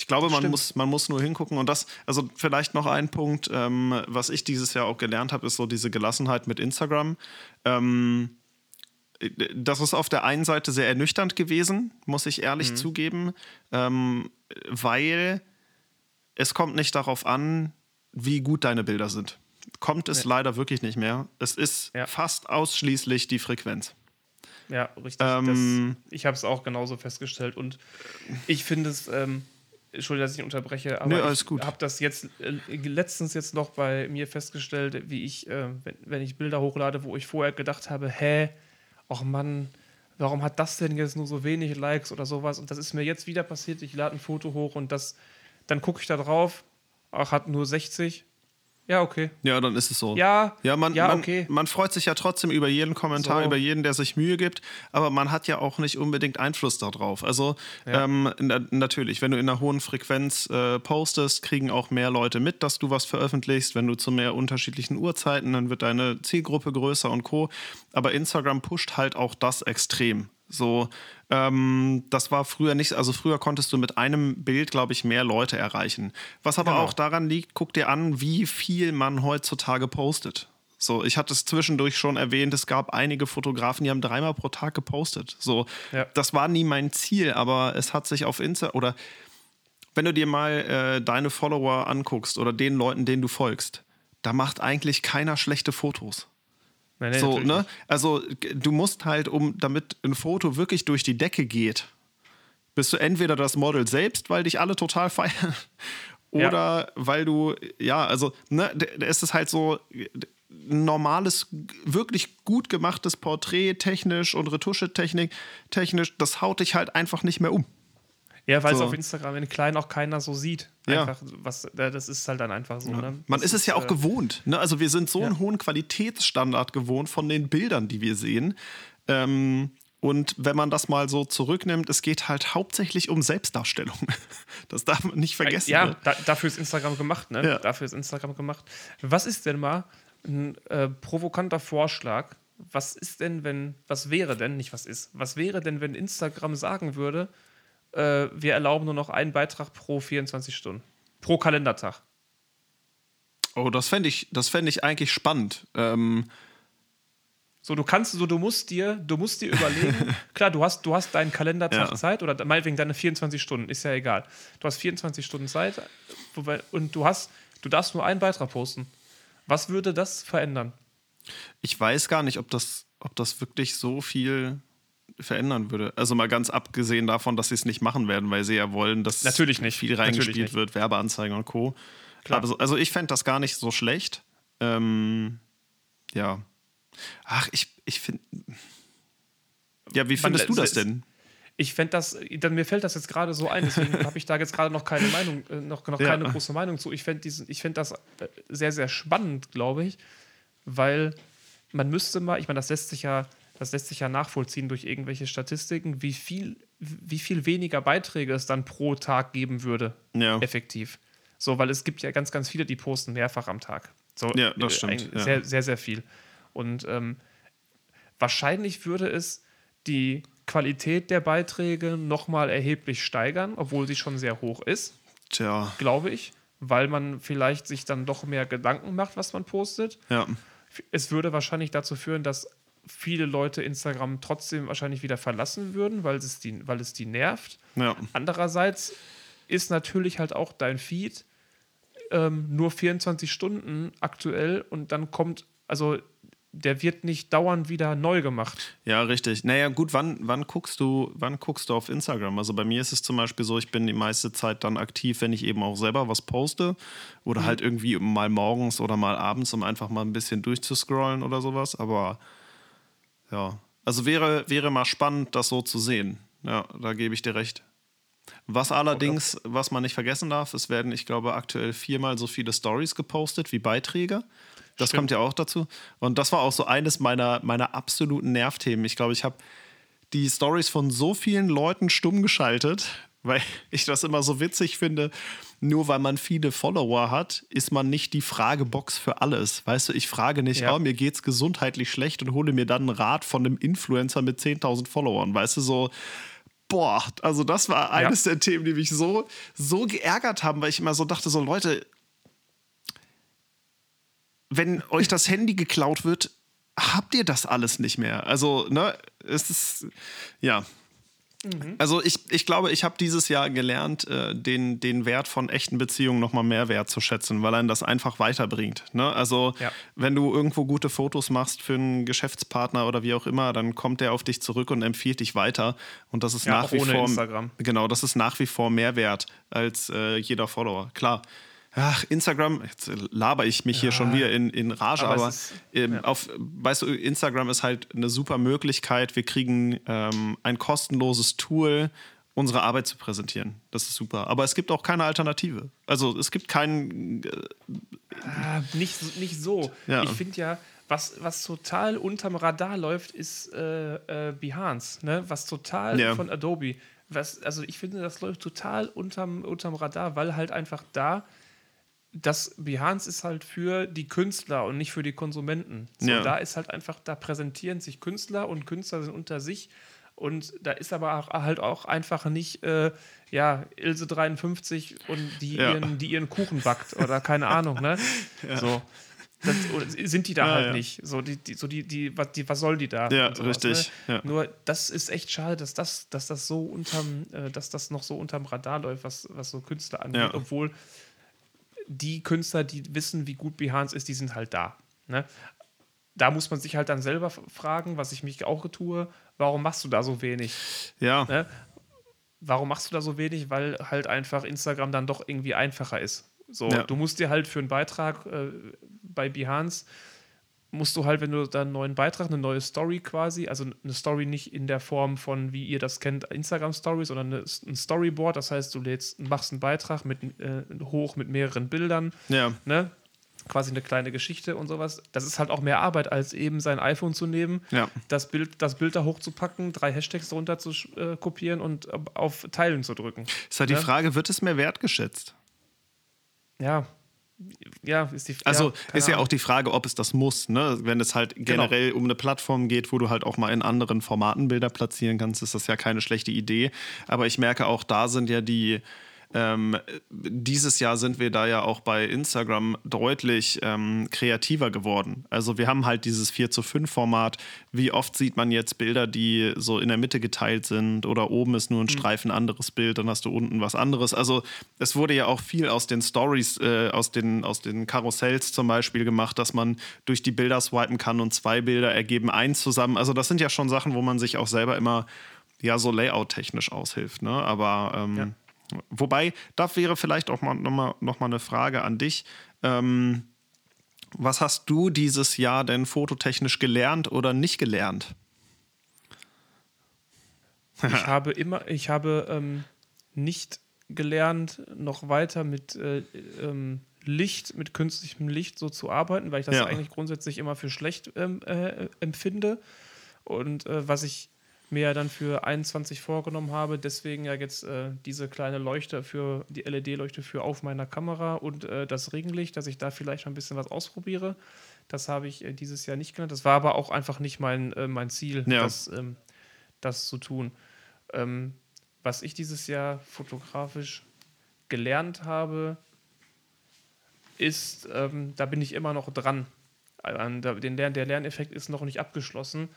Ich glaube, man Stimmt. muss, man muss nur hingucken. Und das, also vielleicht noch ein Punkt, ähm, was ich dieses Jahr auch gelernt habe, ist so diese Gelassenheit mit Instagram. Ähm, das ist auf der einen Seite sehr ernüchternd gewesen, muss ich ehrlich zugeben, ähm, weil es kommt nicht darauf an, wie gut deine Bilder sind. Kommt es leider wirklich nicht mehr. Es ist Ja. fast ausschließlich die Frequenz. Ja, richtig. Ähm, das, ich habe es auch genauso festgestellt und ich finde es, ähm, Entschuldigung, dass ich unterbreche, aber alles ich habe das jetzt äh, letztens jetzt noch bei mir festgestellt, wie ich, äh, wenn, wenn ich Bilder hochlade, wo ich vorher gedacht habe, hä, ach Mann, warum hat das denn jetzt nur so wenig Likes oder sowas? Und das ist mir jetzt wieder passiert. Ich lade ein Foto hoch und das, dann gucke ich da drauf, ach, hat nur 60. Ja, okay. Ja, dann ist es so. Ja, Ja, man, ja, man, okay. man freut sich ja trotzdem über jeden Kommentar, So. über jeden, der sich Mühe gibt, aber man hat ja auch nicht unbedingt Einfluss darauf. Also ähm, na, natürlich, wenn du in einer hohen Frequenz äh, postest, kriegen auch mehr Leute mit, dass du was veröffentlichst. Wenn du zu mehr unterschiedlichen Uhrzeiten, dann wird deine Zielgruppe größer und co. Aber Instagram pusht halt auch das extrem. So, ähm, das war früher nicht, also früher konntest du mit einem Bild, glaube ich, mehr Leute erreichen. Was aber Genau. auch daran liegt, guck dir an, wie viel man heutzutage postet. So, ich hatte es zwischendurch schon erwähnt, es gab einige Fotografen, die haben dreimal pro Tag gepostet. So, Ja. das war nie mein Ziel, aber es hat sich auf Insta oder wenn du dir mal äh, deine Follower anguckst oder den Leuten, denen du folgst, da macht eigentlich keiner schlechte Fotos. Nee, nee, So, ne? nicht. Also du musst halt, um damit ein Foto wirklich durch die Decke geht, bist du entweder das Model selbst, weil dich alle total feiern, oder ja. weil du, ja, also, ne, es ist halt so ein normales, wirklich gut gemachtes Porträt, technisch und Retuschetechnik, technisch, das haut dich halt einfach nicht mehr um. Ja, weil so. es auf Instagram in klein auch keiner so sieht. Einfach, ja. was, das ist halt dann einfach so. Ja. Ne? Man ist es ja auch äh, gewohnt. Ne? Also wir sind so ja. einen hohen Qualitätsstandard gewohnt von den Bildern, die wir sehen. Ähm, und wenn man das mal so zurücknimmt, es geht halt hauptsächlich um Selbstdarstellung. Das darf man nicht vergessen. Ja, ne? da, dafür ist Instagram gemacht, ne? Ja. Dafür ist Instagram gemacht. Was ist denn mal ein äh, provokanter Vorschlag? Was ist denn, wenn, was wäre denn, nicht was ist, was wäre denn, wenn Instagram sagen würde, äh, wir erlauben nur noch einen Beitrag pro 24 Stunden, pro Kalendertag? Oh, das fände ich, fänd ich eigentlich spannend. Ähm, so, du kannst, so, du musst dir, du musst dir überlegen, klar, du hast, du hast deinen Kalendertag ja. Zeit oder meinetwegen deine 24 Stunden, ist ja egal. Du hast 24 Stunden Zeit und du hast, du darfst nur einen Beitrag posten. Was würde das verändern? Ich weiß gar nicht, ob das, ob das wirklich so viel verändern würde. Also mal ganz abgesehen davon, dass sie es nicht machen werden, weil sie ja wollen, dass Natürlich nicht. viel reingespielt wird, Werbeanzeigen und Co. Klar. Also, also ich fände das gar nicht so schlecht. Ähm, ja, Ach, ich, ich finde. Ja, wie findest Man, du das denn? Ich fände das, dann, mir fällt das jetzt gerade so ein, deswegen habe ich da jetzt gerade noch keine Meinung, äh, noch, noch ja. keine große Meinung zu. Ich fände find das äh, sehr, sehr spannend, glaube ich, weil man müsste mal, ich meine, das lässt sich ja, das lässt sich ja nachvollziehen durch irgendwelche Statistiken, wie viel, wie viel weniger Beiträge es dann pro Tag geben würde, ja. effektiv. So, weil es gibt ja ganz, ganz viele, die posten mehrfach am Tag. So, ja, das stimmt. Sehr, ja. sehr, sehr viel. Und ähm, wahrscheinlich würde es die Qualität der Beiträge nochmal erheblich steigern, obwohl sie schon sehr hoch ist. Tja. Glaube ich. Weil man vielleicht sich dann doch mehr Gedanken macht, was man postet. Ja. Es würde wahrscheinlich dazu führen, dass viele Leute Instagram trotzdem wahrscheinlich wieder verlassen würden, weil es die, weil es die nervt. Ja. Andererseits ist natürlich halt auch dein Feed ähm, nur 24 Stunden aktuell und dann kommt, also der wird nicht dauernd wieder neu gemacht. Ja, richtig. Naja, gut, wann, wann, guckst du, wann guckst du auf Instagram? Also bei mir ist es zum Beispiel so, ich bin die meiste Zeit dann aktiv, wenn ich eben auch selber was poste. Oder mhm. halt irgendwie mal morgens oder mal abends, um einfach mal ein bisschen durchzuscrollen oder sowas. Aber ja, also wäre, wäre mal spannend, das so zu sehen. Ja, da gebe ich dir recht. Was allerdings, was man nicht vergessen darf, es werden, ich glaube, aktuell viermal so viele Stories gepostet wie Beiträge. Das Stimmt. kommt ja auch dazu. Und das war auch so eines meiner, meiner absoluten Nervthemen. Ich glaube, ich habe die Stories von so vielen Leuten stumm geschaltet, weil ich das immer so witzig finde. Nur weil man viele Follower hat, ist man nicht die Fragebox für alles. Weißt du, ich frage nicht, ja. oh, mir geht's gesundheitlich schlecht und hole mir dann einen Rat von einem Influencer mit 10.000 Followern. Weißt du, so, boah, also das war eines ja. der Themen, die mich so, so geärgert haben, weil ich immer so dachte, so Leute, wenn euch das Handy geklaut wird, habt ihr das alles nicht mehr. Also, ne, es ist, ja. Mhm. Also ich, ich glaube, ich habe dieses Jahr gelernt, äh, den, den Wert von echten Beziehungen nochmal mehr wertzuschätzen, weil einen das einfach weiterbringt. Ne? Also ja. wenn du irgendwo gute Fotos machst für einen Geschäftspartner oder wie auch immer, dann kommt der auf dich zurück und empfiehlt dich weiter. Und das ist ja, nach wie vor Instagram. genau, das ist nach wie vor mehr wert als äh, jeder Follower. Klar, ach, Instagram, jetzt laber ich mich ja, hier schon wieder in, in Rage, aber, aber ist, ähm, ja. auf, weißt du, Instagram ist halt eine super Möglichkeit. Wir kriegen ähm, ein kostenloses Tool, unsere Arbeit zu präsentieren. Das ist super. Aber es gibt auch keine Alternative. Also es gibt keinen. Äh, ah, nicht, nicht so. Ja. Ich finde ja, was, was total unterm Radar läuft, ist äh, äh, Behance, ne? was total ja. von Adobe. Was, also ich finde, das läuft total unterm, unterm Radar, weil halt einfach da das Behance ist halt für die Künstler und nicht für die Konsumenten. So, ja. Da ist halt einfach, da präsentieren sich Künstler und Künstler sind unter sich. Und da ist aber auch, halt auch einfach nicht, äh, ja, Ilse 53 und die, ja. ihren, die ihren Kuchen backt oder keine Ahnung, ne? Ja. So. Das, sind die da ja, halt nicht. So, die, die, so die, die, was, die, was soll die da? Ja, sowas, richtig. Ne? Nur das ist echt schade, dass das, dass das so unterm, äh, dass das noch so unterm Radar läuft, was, was so Künstler angeht, obwohl die Künstler, die wissen, wie gut Behance ist, die sind halt da. Ne? Da muss man sich halt dann selber fragen, was ich mich auch tue, warum machst du da so wenig? Ja. Ne? warum machst du da so wenig? Weil halt einfach Instagram dann doch irgendwie einfacher ist. So, Ja. du musst dir halt für einen Beitrag äh, bei Behance musst du halt, wenn du da einen neuen Beitrag, eine neue Story quasi, also eine Story nicht in der Form von, wie ihr das kennt, Instagram Stories, sondern eine, ein Storyboard, das heißt, du lädst, machst einen Beitrag mit, äh, hoch mit mehreren Bildern, Ja. ne? quasi eine kleine Geschichte und sowas. Das ist halt auch mehr Arbeit, als eben sein iPhone zu nehmen, Ja. das Bild, das Bild da hochzupacken, drei Hashtags drunter zu äh, kopieren und äh, auf Teilen zu drücken. Ist halt die Ja. Frage, wird es mehr wertgeschätzt? Ja. Ja, ist die Also keine ist ja Ahnung. auch die Frage, ob es das muss. Ne? Wenn es halt generell um eine Plattform geht, wo du halt auch mal in anderen Formaten Bilder platzieren kannst, ist das ja keine schlechte Idee. Aber ich merke auch, da sind ja die. Ähm, dieses Jahr sind wir da ja auch bei Instagram deutlich ähm, kreativer geworden. Also wir haben halt dieses 4 zu 5 Format. Wie oft sieht man jetzt Bilder, die so in der Mitte geteilt sind oder oben ist nur ein Streifen anderes Bild, dann hast du unten was anderes. Also es wurde ja auch viel aus den Stories, äh, aus, den, aus den Karussells zum Beispiel gemacht, dass man durch die Bilder swipen kann und zwei Bilder ergeben eins zusammen. Also das sind ja schon Sachen, wo man sich auch selber immer ja so layout-technisch aushilft. Ne? Aber ähm, Ja. Wobei, da wäre vielleicht auch mal nochmal noch mal eine Frage an dich. Ähm, was hast du dieses Jahr denn fototechnisch gelernt oder nicht gelernt? Ich habe immer, ich habe ähm, nicht gelernt, noch weiter mit äh, ähm, Licht, mit künstlichem Licht so zu arbeiten, weil ich das Ja. eigentlich grundsätzlich immer für schlecht ähm, äh, empfinde. Und äh, was ich mir ja dann für 21 vorgenommen habe, deswegen ja jetzt äh, diese kleine Leuchte für die LED-Leuchte für auf meiner Kamera und äh, das Regenlicht, dass ich da vielleicht mal ein bisschen was ausprobiere. Das habe ich äh, dieses Jahr nicht gelernt. Das war aber auch einfach nicht mein, äh, mein Ziel, Ja. das, ähm, das zu tun. Ähm, was ich dieses Jahr fotografisch gelernt habe, ist, ähm, da bin ich immer noch dran. Den Lern, der Lerneffekt ist noch nicht abgeschlossen.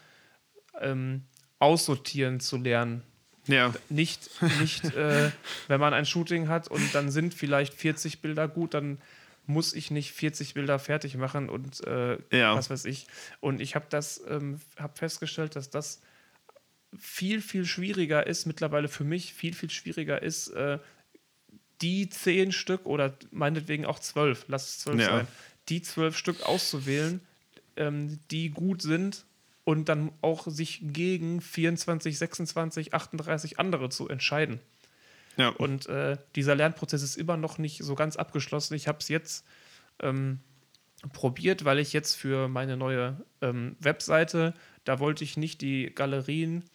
Ähm, aussortieren zu lernen. Ja, Nicht, nicht äh, wenn man ein Shooting hat und dann sind vielleicht 40 Bilder gut, dann muss ich nicht 40 Bilder fertig machen und äh, Ja. was weiß ich. Und ich habe das, ähm, habe festgestellt, dass das viel, viel schwieriger ist, mittlerweile für mich viel, viel schwieriger ist, äh, die zehn Stück oder meinetwegen auch zwölf, lass es zwölf Ja. sein, die zwölf Stück auszuwählen, ähm, die gut sind und dann auch sich gegen 24, 26, 38 andere zu entscheiden. ja. Und äh, dieser Lernprozess ist immer noch nicht so ganz abgeschlossen. Ich habe es jetzt ähm, probiert, weil ich jetzt für meine neue ähm, Webseite, da wollte ich nicht die Galerien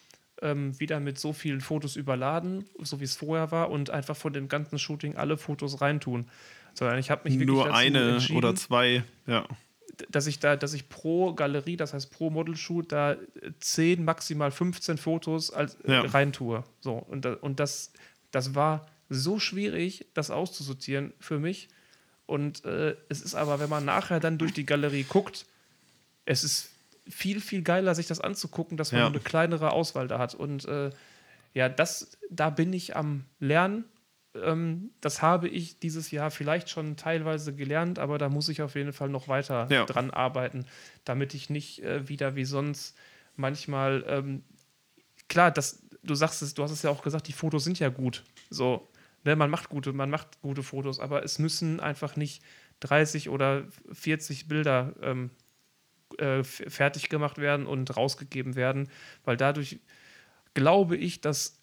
ähm, wieder mit so vielen Fotos überladen, so wie es vorher war, und einfach von dem ganzen Shooting alle Fotos reintun. Sondern ich habe mich wirklich Nur eine oder zwei. Ja. Dass ich da, dass ich pro Galerie, das heißt pro Model-Shoot, da äh, 10, maximal 15 Fotos als, äh, Ja. reintue. So, und, da, und das, das war so schwierig, das auszusortieren für mich. Und äh, es ist aber, wenn man nachher dann durch die Galerie guckt, es ist viel, viel geiler, sich das anzugucken, dass man Ja. eine kleinere Auswahl da hat. Und äh, ja, das, da bin ich am Lernen. Ähm, das habe ich dieses Jahr vielleicht schon teilweise gelernt, aber da muss ich auf jeden Fall noch weiter Ja. dran arbeiten, damit ich nicht äh, wieder wie sonst manchmal, ähm, klar, das, du sagst es, du hast es ja auch gesagt, die Fotos sind ja gut. So, ne, man macht gute, man macht gute Fotos, aber es müssen einfach nicht 30 oder 40 Bilder ähm, äh, fertig gemacht werden und rausgegeben werden, weil dadurch glaube ich, dass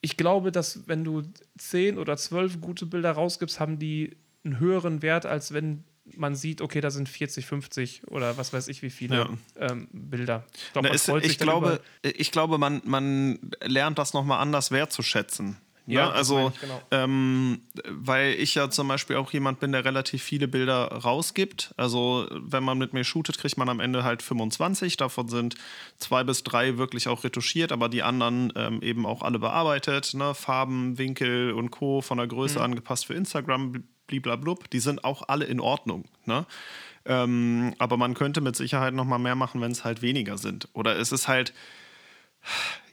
ich glaube, dass wenn du 10 oder 12 gute Bilder rausgibst, haben die einen höheren Wert, als wenn man sieht, okay, da sind 40, 50 oder was weiß ich wie viele Ja. ähm, Bilder. Ich, glaub, sich ich, glaube, ich glaube, man, man lernt das nochmal anders wertzuschätzen. Ne? Ja, das also, ich, genau. ähm, weil ich ja zum Beispiel auch jemand bin, der relativ viele Bilder rausgibt. Also, wenn man mit mir shootet, kriegt man am Ende halt 25. Davon sind zwei bis drei wirklich auch retuschiert, aber die anderen ähm, eben auch alle bearbeitet. Ne? Farben, Winkel und Co. von der Größe Mhm. angepasst für Instagram, bliblablub. Die sind auch alle in Ordnung. Ne? Ähm, aber man könnte mit Sicherheit noch mal mehr machen, wenn es halt weniger sind. Oder es ist halt,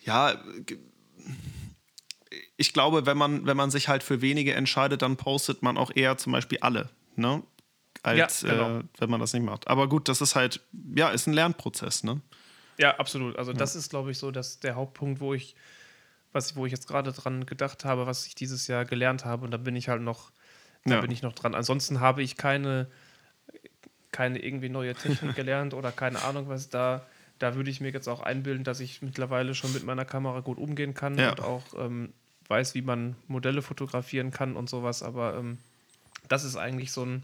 ja, ich glaube, wenn man, wenn man sich halt für wenige entscheidet, dann postet man auch eher zum Beispiel alle, ne? Als Ja, genau. äh, wenn man das nicht macht. Aber gut, das ist halt, ja, ist ein Lernprozess, ne? Ja, absolut. Also das ist, glaube ich, so dass der Hauptpunkt, wo ich, was, wo ich jetzt gerade dran gedacht habe, was ich dieses Jahr gelernt habe. Und da bin ich halt noch, da Ja. bin ich noch dran. Ansonsten habe ich keine, keine irgendwie neue Technik gelernt oder keine Ahnung, was da. Da würde ich mir jetzt auch einbilden, dass ich mittlerweile schon mit meiner Kamera gut umgehen kann Ja. und auch ähm, weiß, wie man Modelle fotografieren kann und sowas. Aber ähm, das ist eigentlich so ein,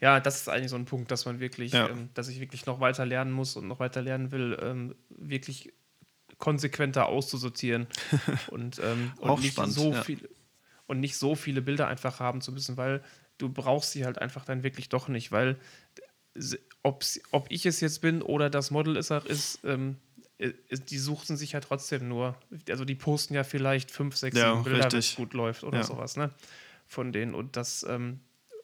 ja, das ist eigentlich so ein Punkt, dass man wirklich, Ja. ähm, dass ich wirklich noch weiter lernen muss und noch weiter lernen will, ähm, wirklich konsequenter auszusortieren und, ähm, und nicht spannend, so ja. viel und nicht so viele Bilder einfach haben zu müssen, weil du brauchst sie halt einfach dann wirklich doch nicht, weil ob ich es jetzt bin oder das Model auch ist, ähm, äh, die suchen sich ja trotzdem nur. Also die posten ja vielleicht fünf, sechs, Ja, Bilder, wenn es gut läuft oder Ja. sowas, ne? Von denen. Und das, ähm,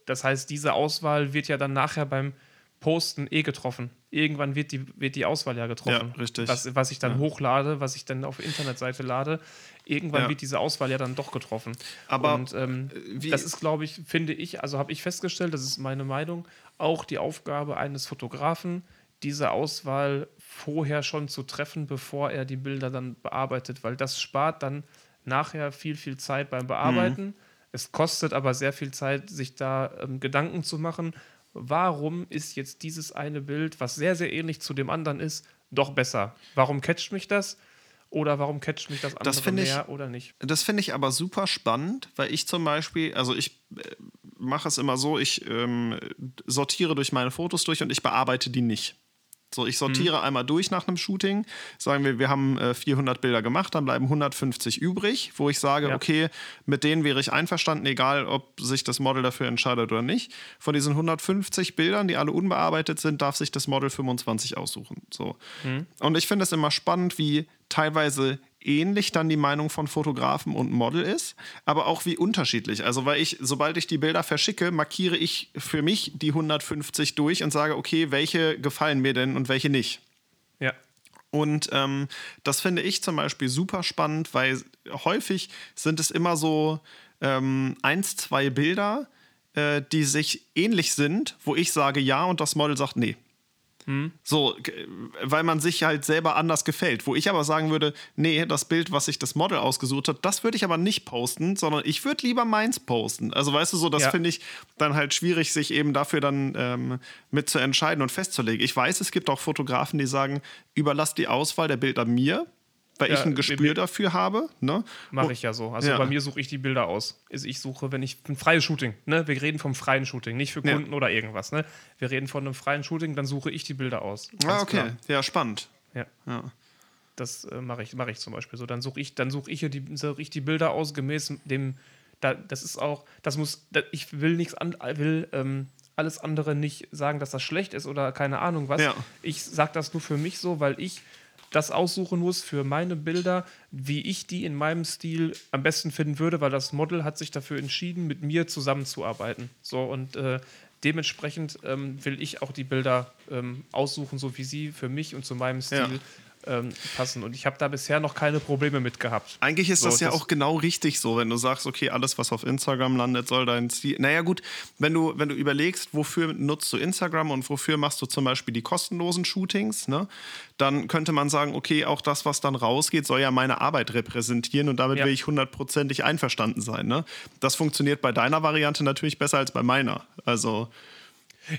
das heißt, diese Auswahl wird ja dann nachher beim Posten eh getroffen. Irgendwann wird die, wird die Auswahl ja getroffen. Ja, richtig. Was, was ich dann hochlade, was ich dann auf Internetseite lade, irgendwann Ja. wird diese Auswahl ja dann doch getroffen. Aber, Und ähm, wie- das ist, glaube ich, finde ich, also habe ich festgestellt, das ist meine Meinung, auch die Aufgabe eines Fotografen, diese Auswahl vorher schon zu treffen, bevor er die Bilder dann bearbeitet, weil das spart dann nachher viel, viel Zeit beim Bearbeiten. Mhm. Es kostet aber sehr viel Zeit, sich da ähm, Gedanken zu machen, warum ist jetzt dieses eine Bild, was sehr, sehr ähnlich zu dem anderen ist, doch besser? Warum catcht mich das? Oder warum catcht mich das andere ich- mehr oder nicht? Das finde ich aber super spannend, weil ich zum Beispiel, also ich äh, mache es immer so, ich ähm, sortiere durch meine Fotos durch und ich bearbeite die nicht. So, ich sortiere Mhm. einmal durch nach einem Shooting. Sagen wir, wir haben äh, 400 Bilder gemacht, dann bleiben 150 übrig, wo ich sage, Ja. okay, mit denen wäre ich einverstanden, egal ob sich das Model dafür entscheidet oder nicht. Von diesen 150 Bildern, die alle unbearbeitet sind, darf sich das Model 25 aussuchen. So. Mhm. Und ich finde es immer spannend, wie teilweise ähnlich dann die Meinung von Fotografen und Model ist, aber auch wie unterschiedlich. Also, weil ich, sobald ich die Bilder verschicke, markiere ich für mich die 150 durch und sage, okay, welche gefallen mir denn und welche nicht. Ja. Und ähm, das finde ich zum Beispiel super spannend, weil häufig sind es immer so ähm, eins, zwei Bilder, äh, die sich ähnlich sind, wo ich sage ja und das Model sagt nee. So, weil man sich halt selber anders gefällt. Wo ich aber sagen würde, nee, das Bild, was sich das Model ausgesucht hat, das würde ich aber nicht posten, sondern ich würde lieber meins posten. Also weißt du so, das Ja. finde ich dann halt schwierig, sich eben dafür dann ähm, mit zu entscheiden und festzulegen. Ich weiß, es gibt auch Fotografen, die sagen, überlass die Auswahl der Bilder mir, weil Ja, ich ein mir- Gespür dafür habe. Ne? Mache ich ja so. Also Ja. bei mir suche ich die Bilder aus. Ich suche, wenn ich ein freies Shooting, ne? Wir reden vom freien Shooting, nicht für Ja. Kunden oder irgendwas, ne? Wir reden von einem freien Shooting, dann suche ich die Bilder aus. Ah, okay. klar. Ja, spannend. Ja. Ja. Das äh, mache ich, mache ich zum Beispiel so. Dann suche ich, dann suche ich hier die, suche ich die Bilder aus gemäß dem. Da, das ist auch, das muss, da, ich will nichts an, will ähm, alles andere nicht sagen, dass das schlecht ist oder keine Ahnung was. Ja. Ich sage das nur für mich so, weil ich das aussuchen muss für meine Bilder, wie ich die in meinem Stil am besten finden würde, weil das Model hat sich dafür entschieden, mit mir zusammenzuarbeiten. So und äh, dementsprechend ähm, will ich auch die Bilder ähm, aussuchen, so wie sie für mich und zu meinem Stil Ja. Ähm, passen. Und ich habe da bisher noch keine Probleme mit gehabt. Eigentlich ist So, das ja das- auch genau richtig so, wenn du sagst, okay, alles, was auf Instagram landet, soll dein Stil. Naja, gut, wenn du, wenn du überlegst, wofür nutzt du Instagram und wofür machst du zum Beispiel die kostenlosen Shootings, ne? Dann könnte man sagen, okay, auch das, was dann rausgeht, soll ja meine Arbeit repräsentieren und damit Ja. will ich hundertprozentig einverstanden sein. Ne? Das funktioniert bei deiner Variante natürlich besser als bei meiner. Also,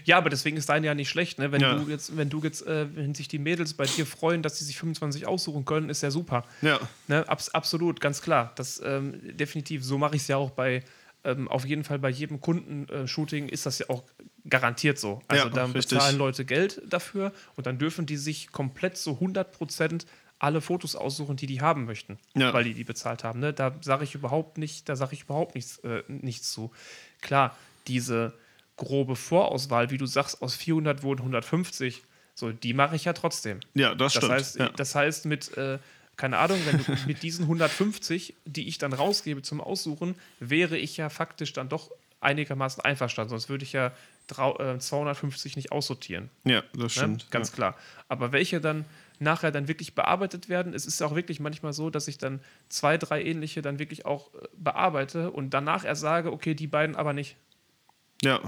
Ja, aber deswegen ist deine ja nicht schlecht, ne? Wenn Ja. du jetzt, wenn du jetzt, äh, wenn sich die Mädels bei dir freuen, dass sie sich 25 aussuchen können, ist ja super. ja. Ne, abs absolut, ganz klar. Das ähm, definitiv. So mache ich es ja auch bei, ähm, auf jeden Fall bei jedem Kundenshooting ist das ja auch garantiert so. Also Ja, da bezahlen Leute Geld dafür und dann dürfen die sich komplett so 100% alle Fotos aussuchen, die die haben möchten, Ja. weil die die bezahlt haben. Ne? Da sage ich überhaupt nicht, da sage ich überhaupt nichts, äh, nichts zu. Klar, diese grobe Vorauswahl, wie du sagst, aus 400 wurden 150, so die mache ich ja trotzdem. Ja, das Das stimmt. heißt, ja. das heißt mit, äh, keine Ahnung, wenn du mit diesen 150, die ich dann rausgebe zum Aussuchen, wäre ich ja faktisch dann doch einigermaßen einverstanden. Sonst würde ich ja drau- äh, 250 nicht aussortieren. ja, das Ne? stimmt. Ganz ja. klar. Aber welche dann nachher dann wirklich bearbeitet werden, es ist ja auch wirklich manchmal so, dass ich dann zwei, drei ähnliche dann wirklich auch äh, bearbeite und danach erst sage, okay, die beiden aber nicht. Ja.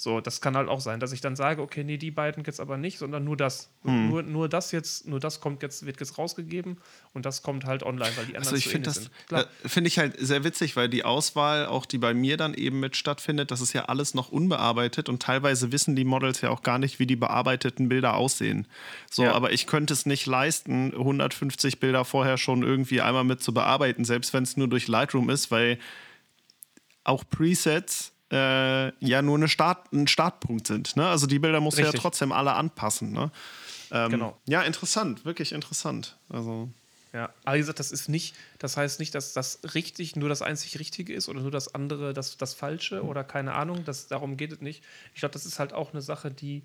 So, das kann halt auch sein, dass ich dann sage, okay, nee, die beiden jetzt aber nicht, sondern nur das. Hm. Nur, nur das jetzt, nur das kommt jetzt, wird jetzt rausgegeben und das kommt halt online, weil die anderen also ich finde das äh, finde ich halt sehr witzig, weil die Auswahl, auch die bei mir dann eben mit stattfindet, das ist ja alles noch unbearbeitet und teilweise wissen die Models ja auch gar nicht, wie die bearbeiteten Bilder aussehen. So, ja. aber ich könnte es nicht leisten, 150 Bilder vorher schon irgendwie einmal mit zu bearbeiten, selbst wenn es nur durch Lightroom ist, weil auch Presets äh, ja nur eine Start, ein Startpunkt sind. Ne? Also die Bilder musst du ja trotzdem alle anpassen. Ne? Ähm, genau. Ja, interessant, wirklich interessant. Also. Ja, aber wie gesagt, das ist nicht, das heißt nicht, dass das richtig nur das einzig Richtige ist oder nur das andere das, das Falsche oder keine Ahnung. Das, darum geht es nicht. Ich glaube, das ist halt auch eine Sache, die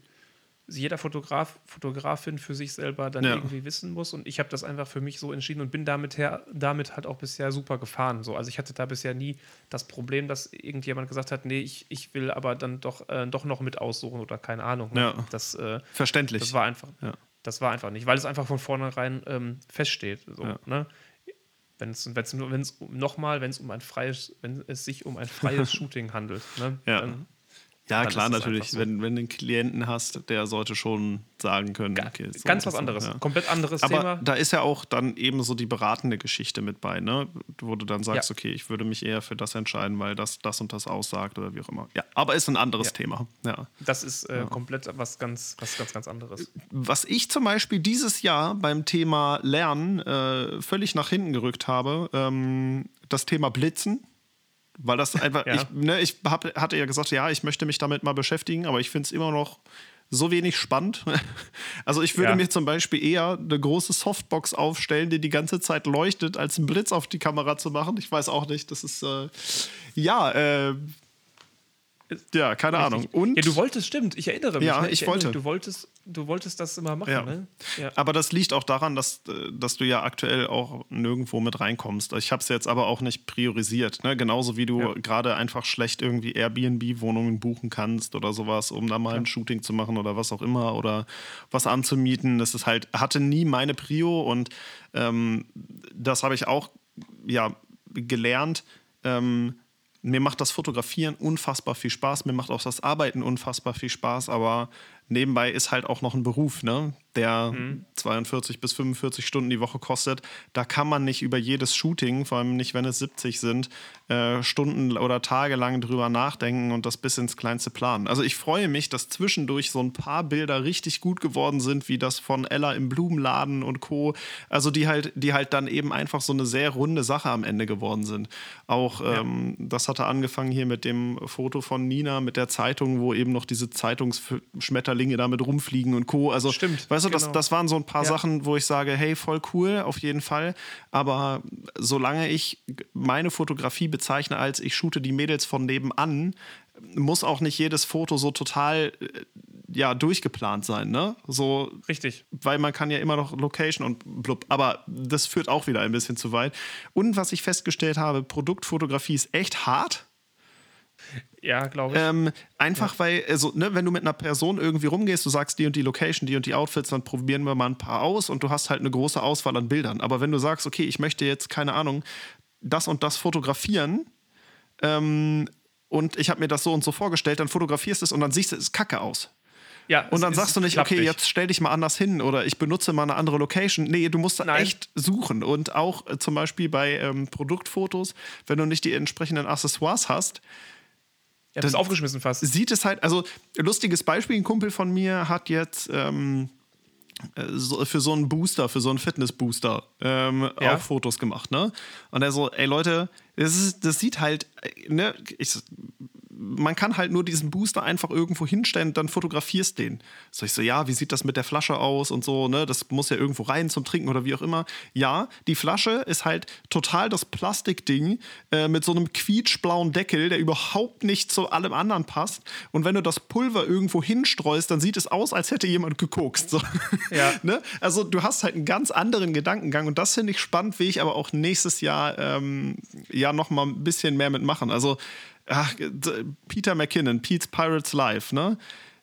jeder Fotograf, Fotografin für sich selber dann ja. irgendwie wissen muss. Und ich habe das einfach für mich so entschieden und bin damit, her, damit halt auch bisher super gefahren. So. Also ich hatte da bisher nie das Problem, dass irgendjemand gesagt hat, nee, ich, ich will aber dann doch, äh, doch noch mit aussuchen oder keine Ahnung. Ne? Ja. Das, äh, Verständlich. Das war einfach. Ja. Das war einfach nicht, weil es einfach von vornherein ähm, feststeht. So, ne? Wenn es nochmal, wenn es um ein freies, wenn es sich um ein freies Shooting handelt, ne? dann ja, klar, natürlich. So. Wenn, wenn du einen Klienten hast, der sollte schon sagen können, okay, so ganz was anderes, ja. komplett anderes Aber Thema. Da ist ja auch dann eben so die beratende Geschichte mit bei, ne? Wo du dann sagst, ja. okay, ich würde mich eher für das entscheiden, weil das das und das aussagt oder wie auch immer. Ja, aber ist ein anderes ja. Thema. Ja. Das ist äh, komplett was ganz, was ganz, ganz anderes. Was ich zum Beispiel dieses Jahr beim Thema Lernen äh, völlig nach hinten gerückt habe, ähm, das Thema Blitzen weil das einfach, ja. ich, ne, ich hab, hatte ja gesagt, ja, ich möchte mich damit mal beschäftigen, aber ich finde es immer noch so wenig spannend. Also ich würde ja. mir zum Beispiel eher eine große Softbox aufstellen, die die ganze Zeit leuchtet, als einen Blitz auf die Kamera zu machen. Ich weiß auch nicht, das ist äh, ja, äh, ja, keine Richtig. Ahnung. Und ja, du wolltest, stimmt, ich erinnere mich. Ja, ne? ich, ich wollte. Mich, du wolltest, du wolltest das immer machen, ja. ne? Ja. Aber das liegt auch daran, dass, äh, dass du ja aktuell auch nirgendwo mit reinkommst. Ich habe es jetzt aber auch nicht priorisiert. Ne? Genauso wie du ja. gerade einfach schlecht irgendwie Airbnb-Wohnungen buchen kannst oder sowas, um da mal ein Shooting zu machen oder was auch immer oder was anzumieten. Das ist halt, hatte nie meine Prio und ähm, das habe ich auch ja, gelernt. Ähm, mir macht das Fotografieren unfassbar viel Spaß, mir macht auch das Arbeiten unfassbar viel Spaß, aber nebenbei ist halt auch noch ein Beruf, ne? Der mhm. 42 bis 45 Stunden die Woche kostet. Da kann man nicht über jedes Shooting, vor allem nicht, wenn es 70 sind, äh, Stunden oder Tage lang drüber nachdenken und das bis ins Kleinste planen. Also ich freue mich, dass zwischendurch so ein paar Bilder richtig gut geworden sind, wie das von Ella im Blumenladen und Co. Also die halt, die halt dann eben einfach so eine sehr runde Sache am Ende geworden sind. Auch ja. ähm, das hatte angefangen hier mit dem Foto von Nina mit der Zeitung, wo eben noch diese Zeitungsschmetterlinge damit rumfliegen und Co. Also Stimmt. Weißt du, genau. das, das waren so ein paar ja. Sachen, wo ich sage, hey, voll cool, auf jeden Fall. Aber solange ich meine Fotografie bezeichne als ich shoote die Mädels von nebenan, muss auch nicht jedes Foto so total äh, ja durchgeplant sein, ne? So richtig, weil man kann ja immer noch Location und blub, aber das führt auch wieder ein bisschen zu weit. Und was ich festgestellt habe, Produktfotografie ist echt hart. Ja, glaube ich. Ähm, einfach ja. weil, also, ne, wenn du mit einer Person irgendwie rumgehst, du sagst die und die Location, die und die Outfits, dann probieren wir mal ein paar aus und du hast halt eine große Auswahl an Bildern. Aber wenn du sagst, okay, ich möchte jetzt, keine Ahnung, das und das fotografieren, ähm, und ich habe mir das so und so vorgestellt, dann fotografierst du es und dann siehst du es kacke aus. Ja, und dann sagst du nicht, okay, nicht. jetzt stell dich mal anders hin oder ich benutze mal eine andere Location. Nee, du musst Nein. echt suchen. Und auch äh, zum Beispiel bei ähm, Produktfotos, wenn du nicht die entsprechenden Accessoires hast, ja, das ist aufgeschmissen fast. Sieht es halt, also lustiges Beispiel, ein Kumpel von mir hat jetzt ähm, äh, so, für so einen Booster, für so einen Fitness-Booster ähm, ja. auch Fotos gemacht, ne? Und er so, ey Leute, das, ist, das sieht halt, äh, ne, ich, man kann halt nur diesen Booster einfach irgendwo hinstellen und dann fotografierst den. So ich so, ja, wie sieht das mit der Flasche aus und so, ne? Das muss ja irgendwo rein zum Trinken oder wie auch immer. Ja, die Flasche ist halt total das Plastikding äh, mit so einem quietschblauen Deckel, der überhaupt nicht zu allem anderen passt. Und wenn du das Pulver irgendwo hinstreust, dann sieht es aus, als hätte jemand gekokst. So. Ja. ne? Also du hast halt einen ganz anderen Gedankengang und das finde ich spannend, will ich aber auch nächstes Jahr ähm, ja noch mal ein bisschen mehr mitmachen. Also ach, Peter McKinnon, Pete's Pirates Life, ne?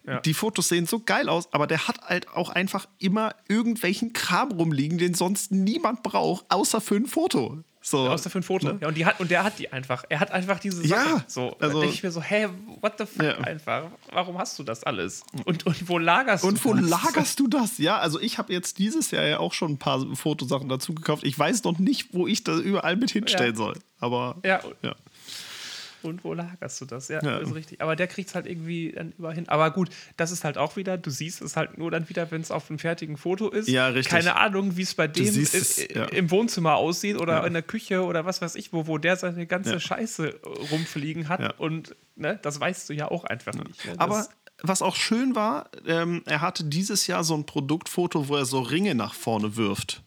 Ja. Die Fotos sehen so geil aus, aber der hat halt auch einfach immer irgendwelchen Kram rumliegen, den sonst niemand braucht, außer für ein Foto. So, Aus dafür ein Foto. ne? Ja, und, die hat, und der hat die einfach. Er hat einfach diese Ja, Sachen. So, also- also, denke ich mir so, hä, what the fuck Ja. einfach? Warum hast du das alles? Und, und wo lagerst Und du wo das? lagerst du das? Ja, also ich habe jetzt dieses Jahr ja auch schon ein paar Fotosachen dazu gekauft. Ich weiß noch nicht, wo ich das überall mit hinstellen Ja. soll. Aber Ja, ja. Und wo lagerst du das? Ja, Ja. ist richtig. Aber der kriegt es halt irgendwie dann überall hin. Aber gut, das ist halt auch wieder, du siehst es halt nur dann wieder, wenn es auf einem fertigen Foto ist. Ja, richtig. Keine Ahnung, wie es bei dem siehst i- es, ja. im Wohnzimmer aussieht oder in der Küche oder was weiß ich, wo, wo der seine ganze. Scheiße äh, rumfliegen hat. Und ne, das weißt du ja auch einfach nicht. Ne? Aber was auch schön war, ähm, er hatte dieses Jahr so ein Produktfoto, wo er so Ringe nach vorne wirft.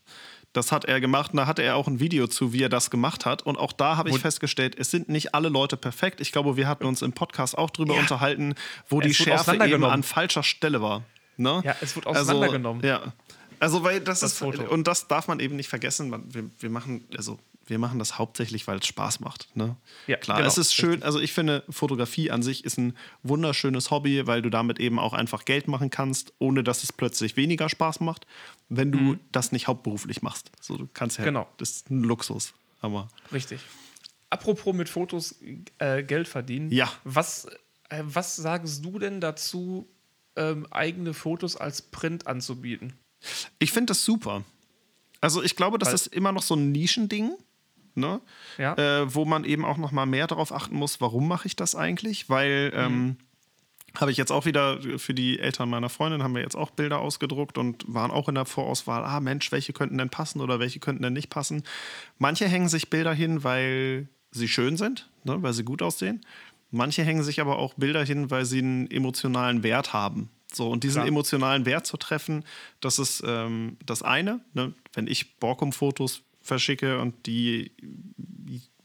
Das hat er gemacht und da hatte er auch ein Video zu, wie er das gemacht hat. Und auch da habe ich Und- festgestellt, es sind nicht alle Leute perfekt. Ich glaube, wir hatten uns im Podcast auch drüber Ja. unterhalten, wo die Es wurde Schärfe eben an falscher Stelle war. Ne? Ja, es wurde auseinandergenommen. Also, ja. Also, weil das, Das ist, Foto. und das darf man eben nicht vergessen. Wir, wir machen, also, wir machen das hauptsächlich, weil es Spaß macht. Ne? Ja, Klar, genau, es ist schön, also ich finde, Fotografie an sich ist ein wunderschönes Hobby, weil du damit eben auch einfach Geld machen kannst, ohne dass es plötzlich weniger Spaß macht, wenn du das nicht hauptberuflich machst. So, du kannst ja, Mhm. Genau. das ist ein Luxus. Aber Richtig. Apropos mit Fotos äh, Geld verdienen. Ja. Was, äh, was sagst du denn dazu, ähm, eigene Fotos als Print anzubieten? ich finde das super. Also ich glaube, das Weil- ist immer noch so ein Nischending. Ne? Ja. Äh, wo man eben auch noch mal mehr darauf achten muss, warum mache ich das eigentlich? Weil Mhm. ähm, habe ich jetzt auch wieder für die Eltern meiner Freundin haben wir jetzt auch Bilder ausgedruckt und waren auch in der Vorauswahl, ah Mensch, welche könnten denn passen oder welche könnten denn nicht passen. Manche hängen sich Bilder hin, weil sie schön sind, ne, weil sie gut aussehen. Manche hängen sich aber auch Bilder hin, weil sie einen emotionalen Wert haben. So, und diesen Klar. emotionalen Wert zu treffen, das ist ähm, das eine. Ne? Wenn ich Borkum-Fotos verschicke und die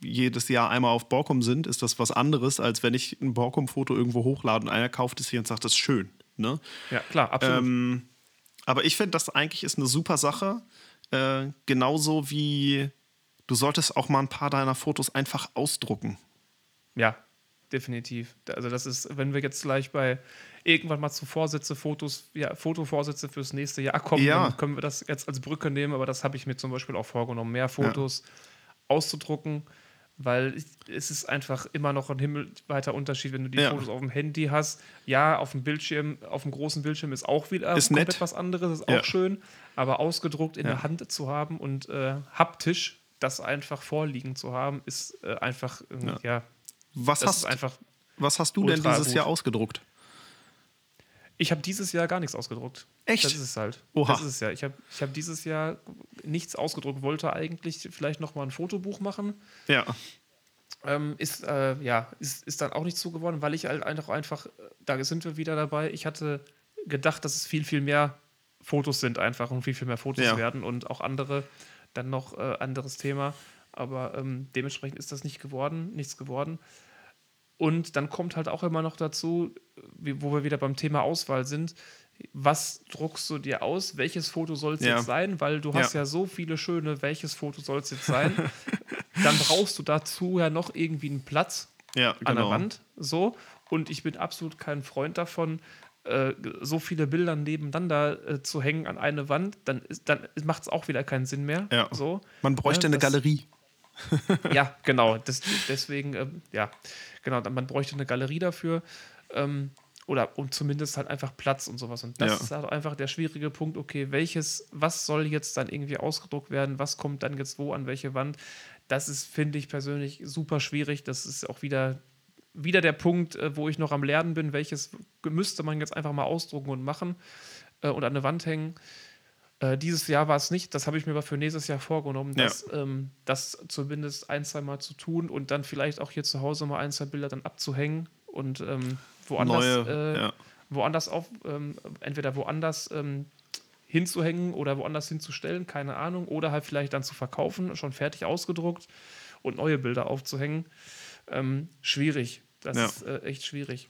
jedes Jahr einmal auf Borkum sind, ist das was anderes, als wenn ich ein Borkum-Foto irgendwo hochlade und einer kauft es hier und sagt, das ist schön. Ne? Ja, klar, absolut. Ähm, aber ich finde, das eigentlich ist eine super Sache. Äh, genauso wie du solltest auch mal ein paar deiner Fotos einfach ausdrucken. Ja, definitiv. Also das ist, wenn wir jetzt gleich bei irgendwann mal zu Vorsätze, Fotos, ja, Fotovorsätze fürs nächste Jahr kommen, Ja. dann können wir das jetzt als Brücke nehmen, aber das habe ich mir zum Beispiel auch vorgenommen, mehr Fotos auszudrucken, weil ich, es ist einfach immer noch ein himmelweiter Unterschied, wenn du die Ja. Fotos auf dem Handy hast. Ja, auf dem Bildschirm, auf dem großen Bildschirm ist auch wieder Ist komplett nett. was anderes, ist Ja. auch schön, aber ausgedruckt in Ja. der Hand zu haben und äh, haptisch das einfach vorliegen zu haben, ist äh, einfach, äh, Ja. ja, Was, das hast, ist einfach. was hast du denn dieses gut. Jahr ausgedruckt? Ich habe dieses Jahr gar nichts ausgedruckt. Echt? Das ist es halt. Oha. Das ist es ja. Ich habe ich hab dieses Jahr nichts ausgedruckt. Wollte eigentlich vielleicht noch mal ein Fotobuch machen. Ja. Ähm, ist, äh, ja, ist, ist dann auch nicht so geworden, weil ich halt einfach, einfach, da sind wir wieder dabei. Ich hatte gedacht, dass es viel, viel mehr Fotos sind einfach und viel, viel mehr Fotos Ja. werden und auch andere, dann noch äh, anderes Thema. Aber ähm, dementsprechend ist das nicht geworden, nichts geworden. Und dann kommt halt auch immer noch dazu, wo wir wieder beim Thema Auswahl sind, was druckst du dir aus? Welches Foto soll es Ja. jetzt sein? Weil du hast Ja. ja so viele schöne, welches Foto soll es jetzt sein? dann brauchst du dazu ja noch irgendwie einen Platz Ja, an der genau. Wand. So. Und ich bin absolut kein Freund davon, äh, so viele Bilder nebeneinander äh, zu hängen an eine Wand. Dann, ist- dann macht es auch wieder keinen Sinn mehr. Ja. So. Man bräuchte Ja, eine das- Galerie. Ja, genau. Das, deswegen, ähm, ja, genau, man bräuchte eine Galerie dafür. Ähm, oder und zumindest halt einfach Platz und sowas. Und das Ja. ist halt einfach der schwierige Punkt, okay, welches, was soll jetzt dann irgendwie ausgedruckt werden, was kommt dann jetzt wo an welche Wand? Das ist, finde ich persönlich, super schwierig. Das ist auch wieder, wieder der Punkt, äh, wo ich noch am Lernen bin, welches müsste man jetzt einfach mal ausdrucken und machen äh, und an eine Wand hängen. Äh, dieses Jahr war es nicht, das habe ich mir aber für nächstes Jahr vorgenommen, Ja. das, ähm, das zumindest ein, zwei Mal zu tun und dann vielleicht auch hier zu Hause mal ein, zwei Bilder dann abzuhängen und ähm, woanders, Neue, äh, ja. woanders auf, ähm, entweder woanders ähm, hinzuhängen oder woanders hinzustellen, keine Ahnung, oder halt vielleicht dann zu verkaufen, schon fertig ausgedruckt und neue Bilder aufzuhängen. Ähm, schwierig, das Ja. ist äh, echt schwierig.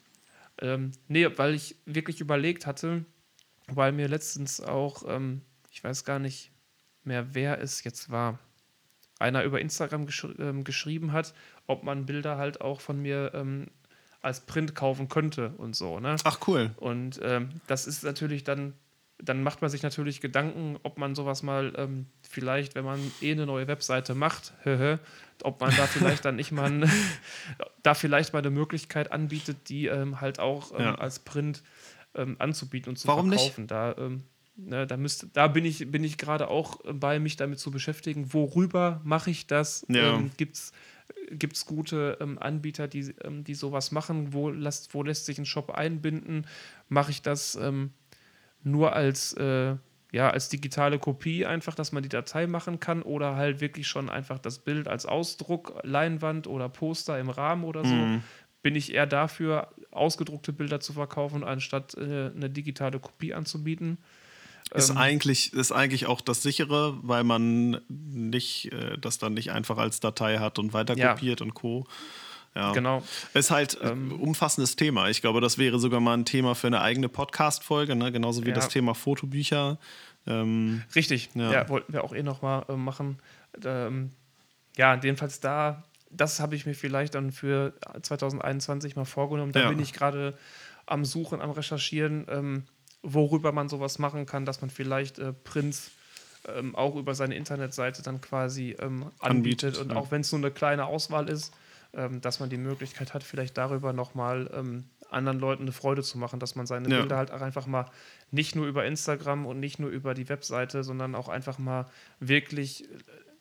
Ähm, nee, weil ich wirklich überlegt hatte, weil mir letztens auch, ähm, ich weiß gar nicht mehr, wer es jetzt war, einer über Instagram geschri ähm, geschrieben hat, ob man Bilder halt auch von mir ähm, als Print kaufen könnte und so, ne? Ach, cool. Und ähm, das ist natürlich dann dann macht man sich natürlich Gedanken, ob man sowas mal ähm, vielleicht, wenn man eh eine neue Webseite macht, ob man da vielleicht dann nicht mal da vielleicht mal eine Möglichkeit anbietet, die ähm, halt auch ähm, ja. als Print anzubieten und zu Warum verkaufen. Nicht? Da, ne, da, müsst, da bin ich, bin ich gerade auch bei, mich damit zu beschäftigen, worüber mache ich das? Ja. Ähm, Gibt es gute ähm, Anbieter, die, ähm, die sowas machen? Wo, lasst, wo lässt sich ein Shop einbinden? Mache ich das ähm, nur als, äh, ja, als digitale Kopie einfach, dass man die Datei machen kann oder halt wirklich schon einfach das Bild als Ausdruck, Leinwand oder Poster im Rahmen oder so. Mhm. Bin ich eher dafür, ausgedruckte Bilder zu verkaufen, anstatt äh, eine digitale Kopie anzubieten? Ist, ähm, eigentlich, ist eigentlich auch das sichere, weil man nicht, äh, das dann nicht einfach als Datei hat und weiter kopiert ja. und Co. Ja. Genau. Ist halt ein ähm, umfassendes Thema. Ich glaube, das wäre sogar mal ein Thema für eine eigene Podcast-Folge, ne? genauso wie ja. das Thema Fotobücher. Ähm, Richtig, ja. ja. wollten wir auch eh nochmal äh, machen. Ähm, ja, jedenfalls da, das habe ich mir vielleicht dann für 2021 mal vorgenommen. Da bin ich gerade am Suchen, am Recherchieren, ähm, worüber man sowas machen kann, dass man vielleicht äh, Prints ähm, auch über seine Internetseite dann quasi ähm, anbietet. anbietet. Und auch wenn es nur eine kleine Auswahl ist, ähm, dass man die Möglichkeit hat, vielleicht darüber nochmal ähm, anderen Leuten eine Freude zu machen, dass man seine ja. Bilder halt auch einfach mal nicht nur über Instagram und nicht nur über die Webseite, sondern auch einfach mal wirklich äh,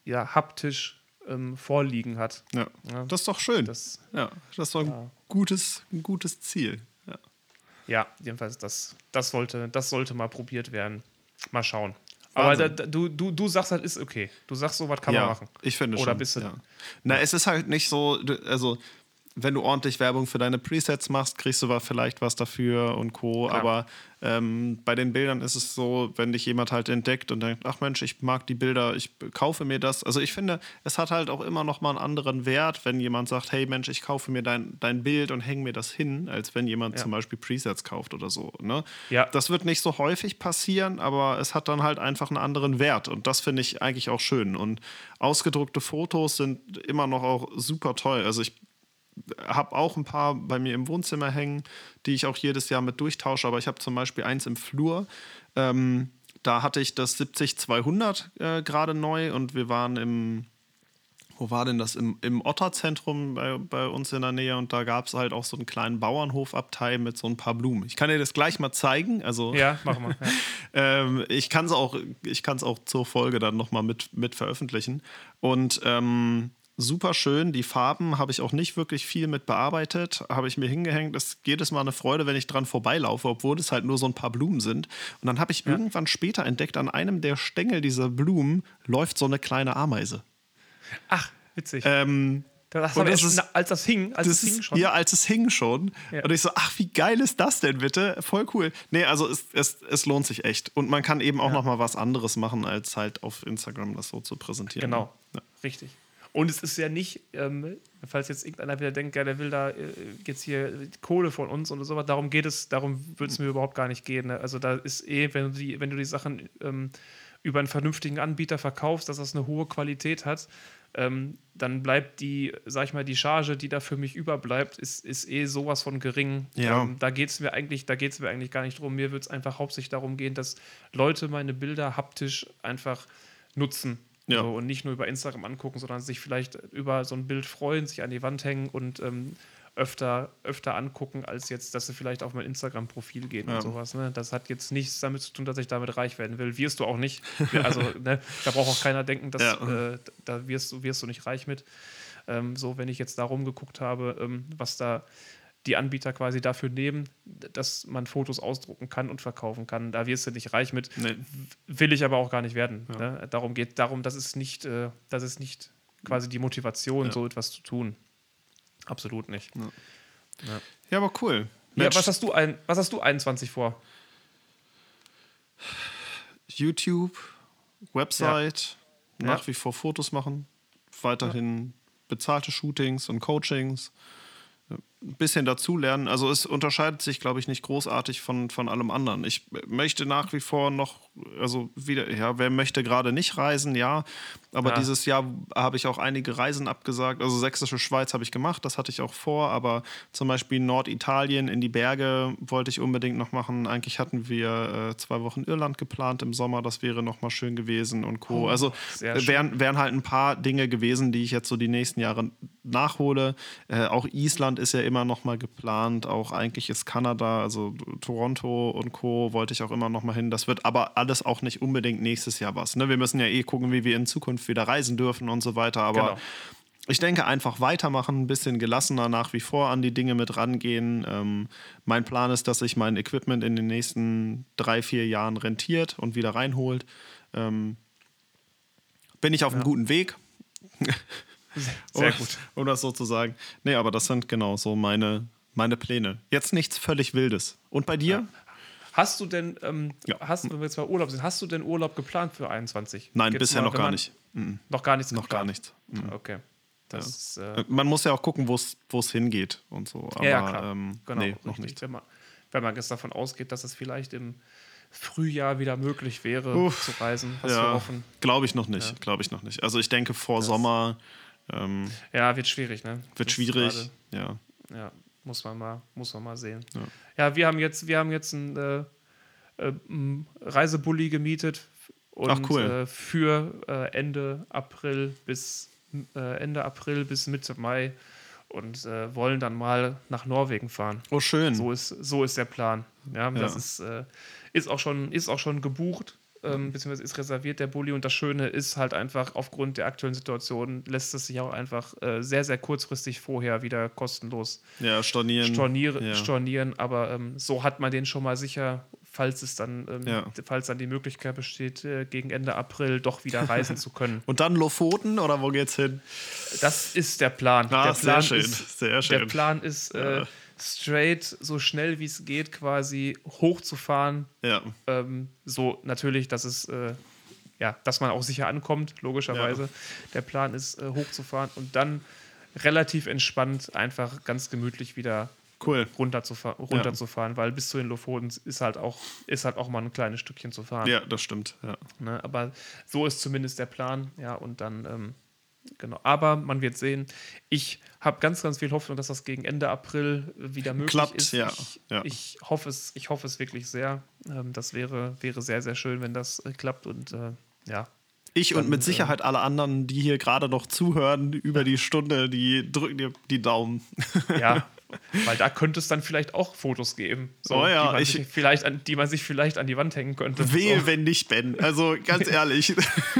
ja, haptisch ähm, vorliegen hat. Ja. ja. das ist doch schön. Das, ja, das ist doch ein, ja. gutes, ein gutes Ziel. Ja, jedenfalls, das, das, sollte, das sollte mal probiert werden. Mal schauen. Aber da, du, du, du sagst halt, ist okay. Du sagst, so was kann ja, man machen. Ich finde Oder schon. Bist du ja. Na, es ist halt nicht so, also wenn du ordentlich Werbung für deine Presets machst, kriegst du vielleicht was dafür und Co. Klar. Aber ähm, bei den Bildern ist es so, wenn dich jemand halt entdeckt und denkt, ach Mensch, ich mag die Bilder, ich kaufe mir das. Also ich finde, es hat halt auch immer noch mal einen anderen Wert, wenn jemand sagt, hey Mensch, ich kaufe mir dein, dein Bild und hänge mir das hin, als wenn jemand ja. zum Beispiel Presets kauft oder so. Ne? Ja. Das wird nicht so häufig passieren, aber es hat dann halt einfach einen anderen Wert und das finde ich eigentlich auch schön. Und ausgedruckte Fotos sind immer noch auch super toll. Also ich habe auch ein paar bei mir im Wohnzimmer hängen, die ich auch jedes Jahr mit durchtausche. Aber ich habe zum Beispiel eins im Flur. Ähm, da hatte ich das 70-200 äh, gerade neu und wir waren im, wo war denn das? Im, im Otterzentrum bei, bei uns in der Nähe und da gab es halt auch so einen kleinen Bauernhofabteil mit so ein paar Blumen. Ich kann dir das gleich mal zeigen. Also, ja, mach mal. Ja. ähm, ich kann es auch, auch zur Folge dann nochmal mit, mit veröffentlichen. Und ähm, super schön. Die Farben habe ich auch nicht wirklich viel mit bearbeitet. Habe ich mir hingehängt. Das ist jedes Mal eine Freude, wenn ich dran vorbeilaufe, obwohl es halt nur so ein paar Blumen sind. Und dann habe ich ja. irgendwann später entdeckt, an einem der Stängel dieser Blumen läuft so eine kleine Ameise. Ach, witzig. Ähm, das das ist, als das hing, als das es hing schon. Ja, als es hing schon. Ja. Und ich so, ach, wie geil ist das denn bitte? Voll cool. Nee, also es, es, es lohnt sich echt. Und man kann eben auch ja. noch mal was anderes machen, als halt auf Instagram das so zu präsentieren. Genau, ja. richtig. Und es ist ja nicht, ähm, falls jetzt irgendeiner wieder denkt, ja, der will da äh, jetzt hier Kohle von uns und so was, darum geht es, darum würde es mir überhaupt gar nicht gehen. Ne? Also da ist eh, wenn du die, wenn du die Sachen ähm, über einen vernünftigen Anbieter verkaufst, dass das eine hohe Qualität hat, ähm, dann bleibt die, sag ich mal, die Charge, die da für mich überbleibt, ist, ist eh sowas von gering. Ja. Ähm, da geht es mir eigentlich, da geht es mir eigentlich gar nicht drum. Mir wird es einfach hauptsächlich darum gehen, dass Leute meine Bilder haptisch einfach nutzen. Ja. So, und nicht nur über Instagram angucken, sondern sich vielleicht über so ein Bild freuen, sich an die Wand hängen und ähm, öfter, öfter angucken, als jetzt, dass sie vielleicht auf mein Instagram-Profil gehen ja. und sowas. Ne? Das hat jetzt nichts damit zu tun, dass ich damit reich werden will. Wirst du auch nicht. Also ne, da braucht auch keiner denken, dass ja. äh, da wirst du, wirst du nicht reich mit. Ähm, so, wenn ich jetzt da rumgeguckt habe, ähm, was da die Anbieter quasi dafür nehmen, dass man Fotos ausdrucken kann und verkaufen kann. Da wirst du nicht reich mit. Nee. Will ich aber auch gar nicht werden. Ja. Ne? Darum geht darum, das ist nicht, äh, das ist nicht quasi die Motivation, ja. so etwas zu tun. Absolut nicht. Ja, ja. aber cool. Ja, was hast du ein, was hast du 21 vor? YouTube, Website, nach wie vor Fotos machen, weiterhin bezahlte Shootings und Coachings ein bisschen dazulernen. Also es unterscheidet sich, glaube ich, nicht großartig von, von allem anderen. Ich möchte nach wie vor noch, also wieder, ja, wer möchte gerade nicht reisen, ja. Aber ja. dieses Jahr habe ich auch einige Reisen abgesagt. Also Sächsische Schweiz habe ich gemacht, das hatte ich auch vor, aber zum Beispiel Norditalien in die Berge wollte ich unbedingt noch machen. Eigentlich hatten wir äh, zwei Wochen Irland geplant im Sommer, das wäre noch mal schön gewesen und Co. Oh, also wären, wären halt ein paar Dinge gewesen, die ich jetzt so die nächsten Jahre nachhole. Äh, auch Island ist ja immer noch mal geplant, auch eigentlich ist Kanada, also Toronto und Co. wollte ich auch immer noch mal hin. Das wird aber alles auch nicht unbedingt nächstes Jahr was. Ne? Wir müssen ja eh gucken, wie wir in Zukunft wieder reisen dürfen und so weiter. Aber genau. ich denke, einfach weitermachen, ein bisschen gelassener nach wie vor an die Dinge mit rangehen. Ähm, mein Plan ist, dass sich mein Equipment in den nächsten drei, vier Jahren rentiert und wieder reinholt. Ähm, bin ich auf ja. einem guten Weg. Sehr gut. Um das so zu sagen. Nee, aber das sind genau so meine, meine Pläne. Jetzt nichts völlig Wildes. Und bei dir? Ja. Hast du denn, ähm, ja. hast, wenn wir jetzt bei Urlaub sind, hast du denn Urlaub geplant für 21? Nein, Gibt's bisher mal, noch gar nicht. Mhm. Noch gar nichts? Noch geplant? gar nichts. Mhm. Okay. Ja. Ist, äh man muss ja auch gucken, wo es hingeht und so. Aber, ja, klar. Ähm, genau, nee, noch nicht. Wenn man, wenn man jetzt davon ausgeht, dass es vielleicht im Frühjahr wieder möglich wäre, Uff, zu reisen, was ja. Glaube ich noch nicht. Ja. Glaube ich noch nicht. Also ich denke vor das Sommer ähm, ja, wird schwierig, ne? Wird das schwierig, ja. Ja, muss man mal, muss man mal sehen. Ja, ja wir haben jetzt, wir haben jetzt einen äh, äh, Reisebully gemietet und Ach, cool. äh, für äh, Ende April bis äh, Ende April bis Mitte Mai und äh, wollen dann mal nach Norwegen fahren. Oh, schön. So ist, so ist der Plan. Ja, ja. das ist, ist, auch schon, ist auch schon gebucht ähm, beziehungsweise ist reserviert der Bulli. Und das Schöne ist halt einfach, aufgrund der aktuellen Situation lässt es sich auch einfach äh, sehr, sehr kurzfristig vorher wieder kostenlos ja, stornieren. Stornier ja. stornieren. Aber ähm, so hat man den schon mal sicher, falls es dann, ähm, ja. falls dann die Möglichkeit besteht, äh, gegen Ende April doch wieder reisen zu können. Und dann Lofoten oder wo geht's hin? Das ist der Plan. Ah, der Plan sehr schön, ist, sehr schön. Der Plan ist, äh, straight so schnell wie es geht quasi hochzufahren. Ja. Ähm, so natürlich, dass es äh, ja, dass man auch sicher ankommt, logischerweise. Ja. Der Plan ist, äh, hochzufahren und dann relativ entspannt einfach ganz gemütlich wieder cool. runterzufahr runterzufahren, ja. weil bis zu den Lofoten ist halt auch ist halt auch mal ein kleines Stückchen zu fahren. Ja, das stimmt. Ja. Ne, aber so ist zumindest der Plan, ja, und dann ähm, Genau, aber man wird sehen. Ich habe ganz, ganz viel Hoffnung, dass das gegen Ende April wieder möglich Klappt, ist. Ja, ich, ja. ich, hoffe es, ich hoffe es wirklich sehr. Ähm, das wäre, wäre sehr, sehr schön, wenn das äh, klappt und äh, ja. Ich dann, und mit Sicherheit äh, alle anderen, die hier gerade noch zuhören, über die Stunde, die drücken dir die Daumen. Ja, Weil da könnte es dann vielleicht auch Fotos geben, so, oh ja, die, man ich, sich vielleicht an, die man sich vielleicht an die Wand hängen könnte. Wehe, so. wenn nicht, Ben. Also ganz ehrlich.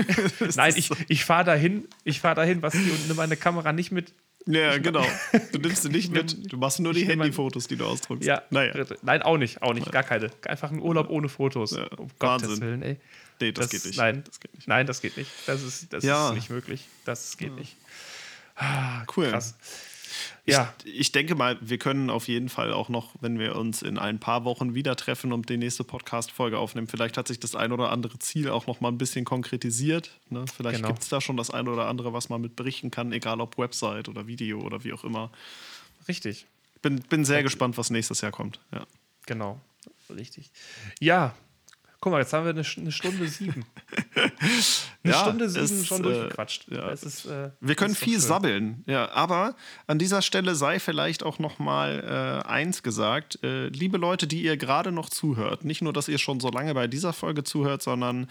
Nein, ich, ich fahre dahin, ich fahre dahin, was und nimm meine Kamera nicht mit. Ja, genau. Du nimmst sie nicht mit. Du machst nur die Handyfotos, die du ausdruckst. Ja, naja. Nein, auch nicht, auch nicht, gar keine. Einfach ein Urlaub ohne Fotos. Ja, um Wahnsinn. Gottes Willen, ey. Nee, das, das, geht nicht. Nein, das geht nicht. Nein, das geht nicht. Das ist, das ja. ist nicht möglich. Das geht ja. nicht. Ah, cool. Krass. Ja. Ich, ich, denke mal, wir können auf jeden Fall auch noch, wenn wir uns in ein paar Wochen wieder treffen und die nächste Podcast-Folge aufnehmen, vielleicht hat sich das ein oder andere Ziel auch noch mal ein bisschen konkretisiert. Ne? Vielleicht genau. gibt es da schon das ein oder andere, was man mit berichten kann, egal ob Website oder Video oder wie auch immer. Richtig. Bin, bin sehr okay. gespannt, was nächstes Jahr kommt. Ja. Genau. Richtig. Ja, Guck mal, jetzt haben wir eine, eine Stunde sieben. eine ja, Stunde sieben ist, schon äh, durchgequatscht. Ja. Ist, äh, wir können viel sabbeln, ja. Aber an dieser Stelle sei vielleicht auch noch mal äh, eins gesagt: äh, Liebe Leute, die ihr gerade noch zuhört, nicht nur, dass ihr schon so lange bei dieser Folge zuhört, sondern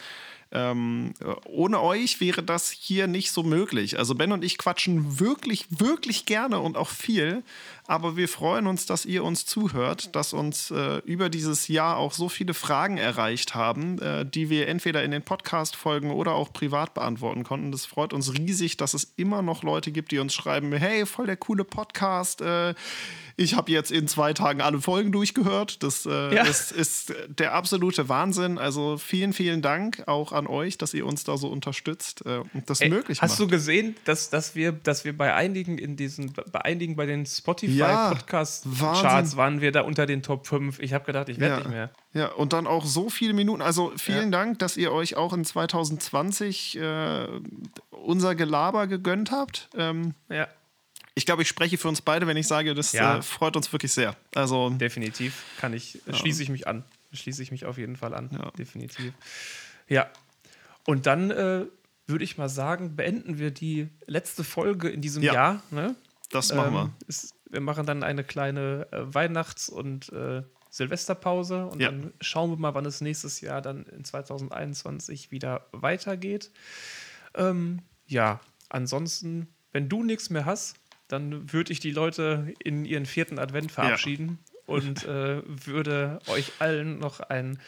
ähm, ohne euch wäre das hier nicht so möglich. Also Ben und ich quatschen wirklich, wirklich gerne und auch viel. Aber wir freuen uns, dass ihr uns zuhört, dass uns äh, über dieses Jahr auch so viele Fragen erreicht haben, äh, die wir entweder in den Podcast-Folgen oder auch privat beantworten konnten. Das freut uns riesig, dass es immer noch Leute gibt, die uns schreiben: Hey, voll der coole Podcast. Äh, ich habe jetzt in zwei Tagen alle Folgen durchgehört. Das äh, ja. ist, ist, der absolute Wahnsinn. Also vielen, vielen Dank auch an euch, dass ihr uns da so unterstützt äh, und das Ey, möglich hast macht. Hast du gesehen, dass, dass, wir, dass wir bei einigen in diesen, bei einigen bei den Spotify-Podcast-Charts ja, waren wir da unter den Top 5. Ich habe gedacht, ich werde ja. nicht mehr. Ja, und dann auch so viele Minuten. Also vielen ja. Dank, dass ihr euch auch in 2020 äh, unser Gelaber gegönnt habt. Ähm, ja ich glaube, ich spreche für uns beide, wenn ich sage, das ja. äh, freut uns wirklich sehr. Also definitiv kann ich ja. schließe ich mich an, schließe ich mich auf jeden Fall an, ja. definitiv. Ja. Und dann äh, würde ich mal sagen, beenden wir die letzte Folge in diesem Jahr. Ne? Das machen ähm, wir. Ist, wir machen dann eine kleine äh, Weihnachts- und äh, Silvesterpause und ja. dann schauen wir mal, wann es nächstes Jahr dann in 2021 wieder weitergeht. Ähm, ja, ansonsten, wenn du nichts mehr hast, dann würde ich die Leute in ihren vierten Advent verabschieden ja. und äh, würde euch allen noch einen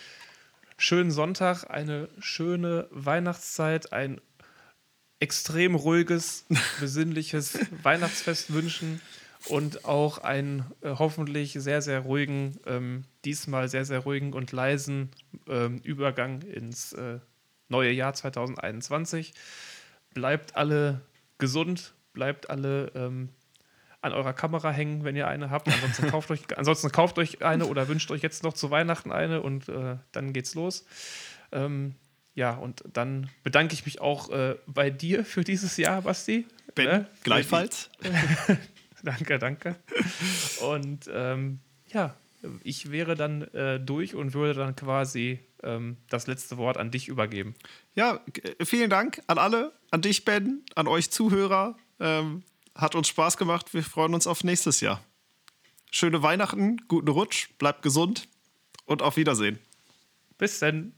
schönen Sonntag, eine schöne Weihnachtszeit, ein extrem ruhiges, besinnliches Weihnachtsfest wünschen und auch einen äh, hoffentlich sehr, sehr ruhigen, ähm, diesmal sehr, sehr ruhigen und leisen ähm, Übergang ins äh, neue Jahr 2021. Bleibt alle gesund, bleibt alle ähm, an eurer Kamera hängen, wenn ihr eine habt. Ansonsten kauft euch, ansonsten kauft euch eine oder wünscht euch jetzt noch zu Weihnachten eine und äh, dann geht's los. Ähm, ja, und dann bedanke ich mich auch äh, bei dir für dieses Jahr, Basti. Ben, ne? gleichfalls. danke, danke. Und ähm, ja, ich wäre dann äh, durch und würde dann quasi ähm, das letzte Wort an dich übergeben. Ja, vielen Dank an alle, an dich, Ben, an euch Zuhörer. Ähm, hat uns Spaß gemacht. Wir freuen uns auf nächstes Jahr. Schöne Weihnachten, guten Rutsch, bleibt gesund und auf Wiedersehen. Bis dann.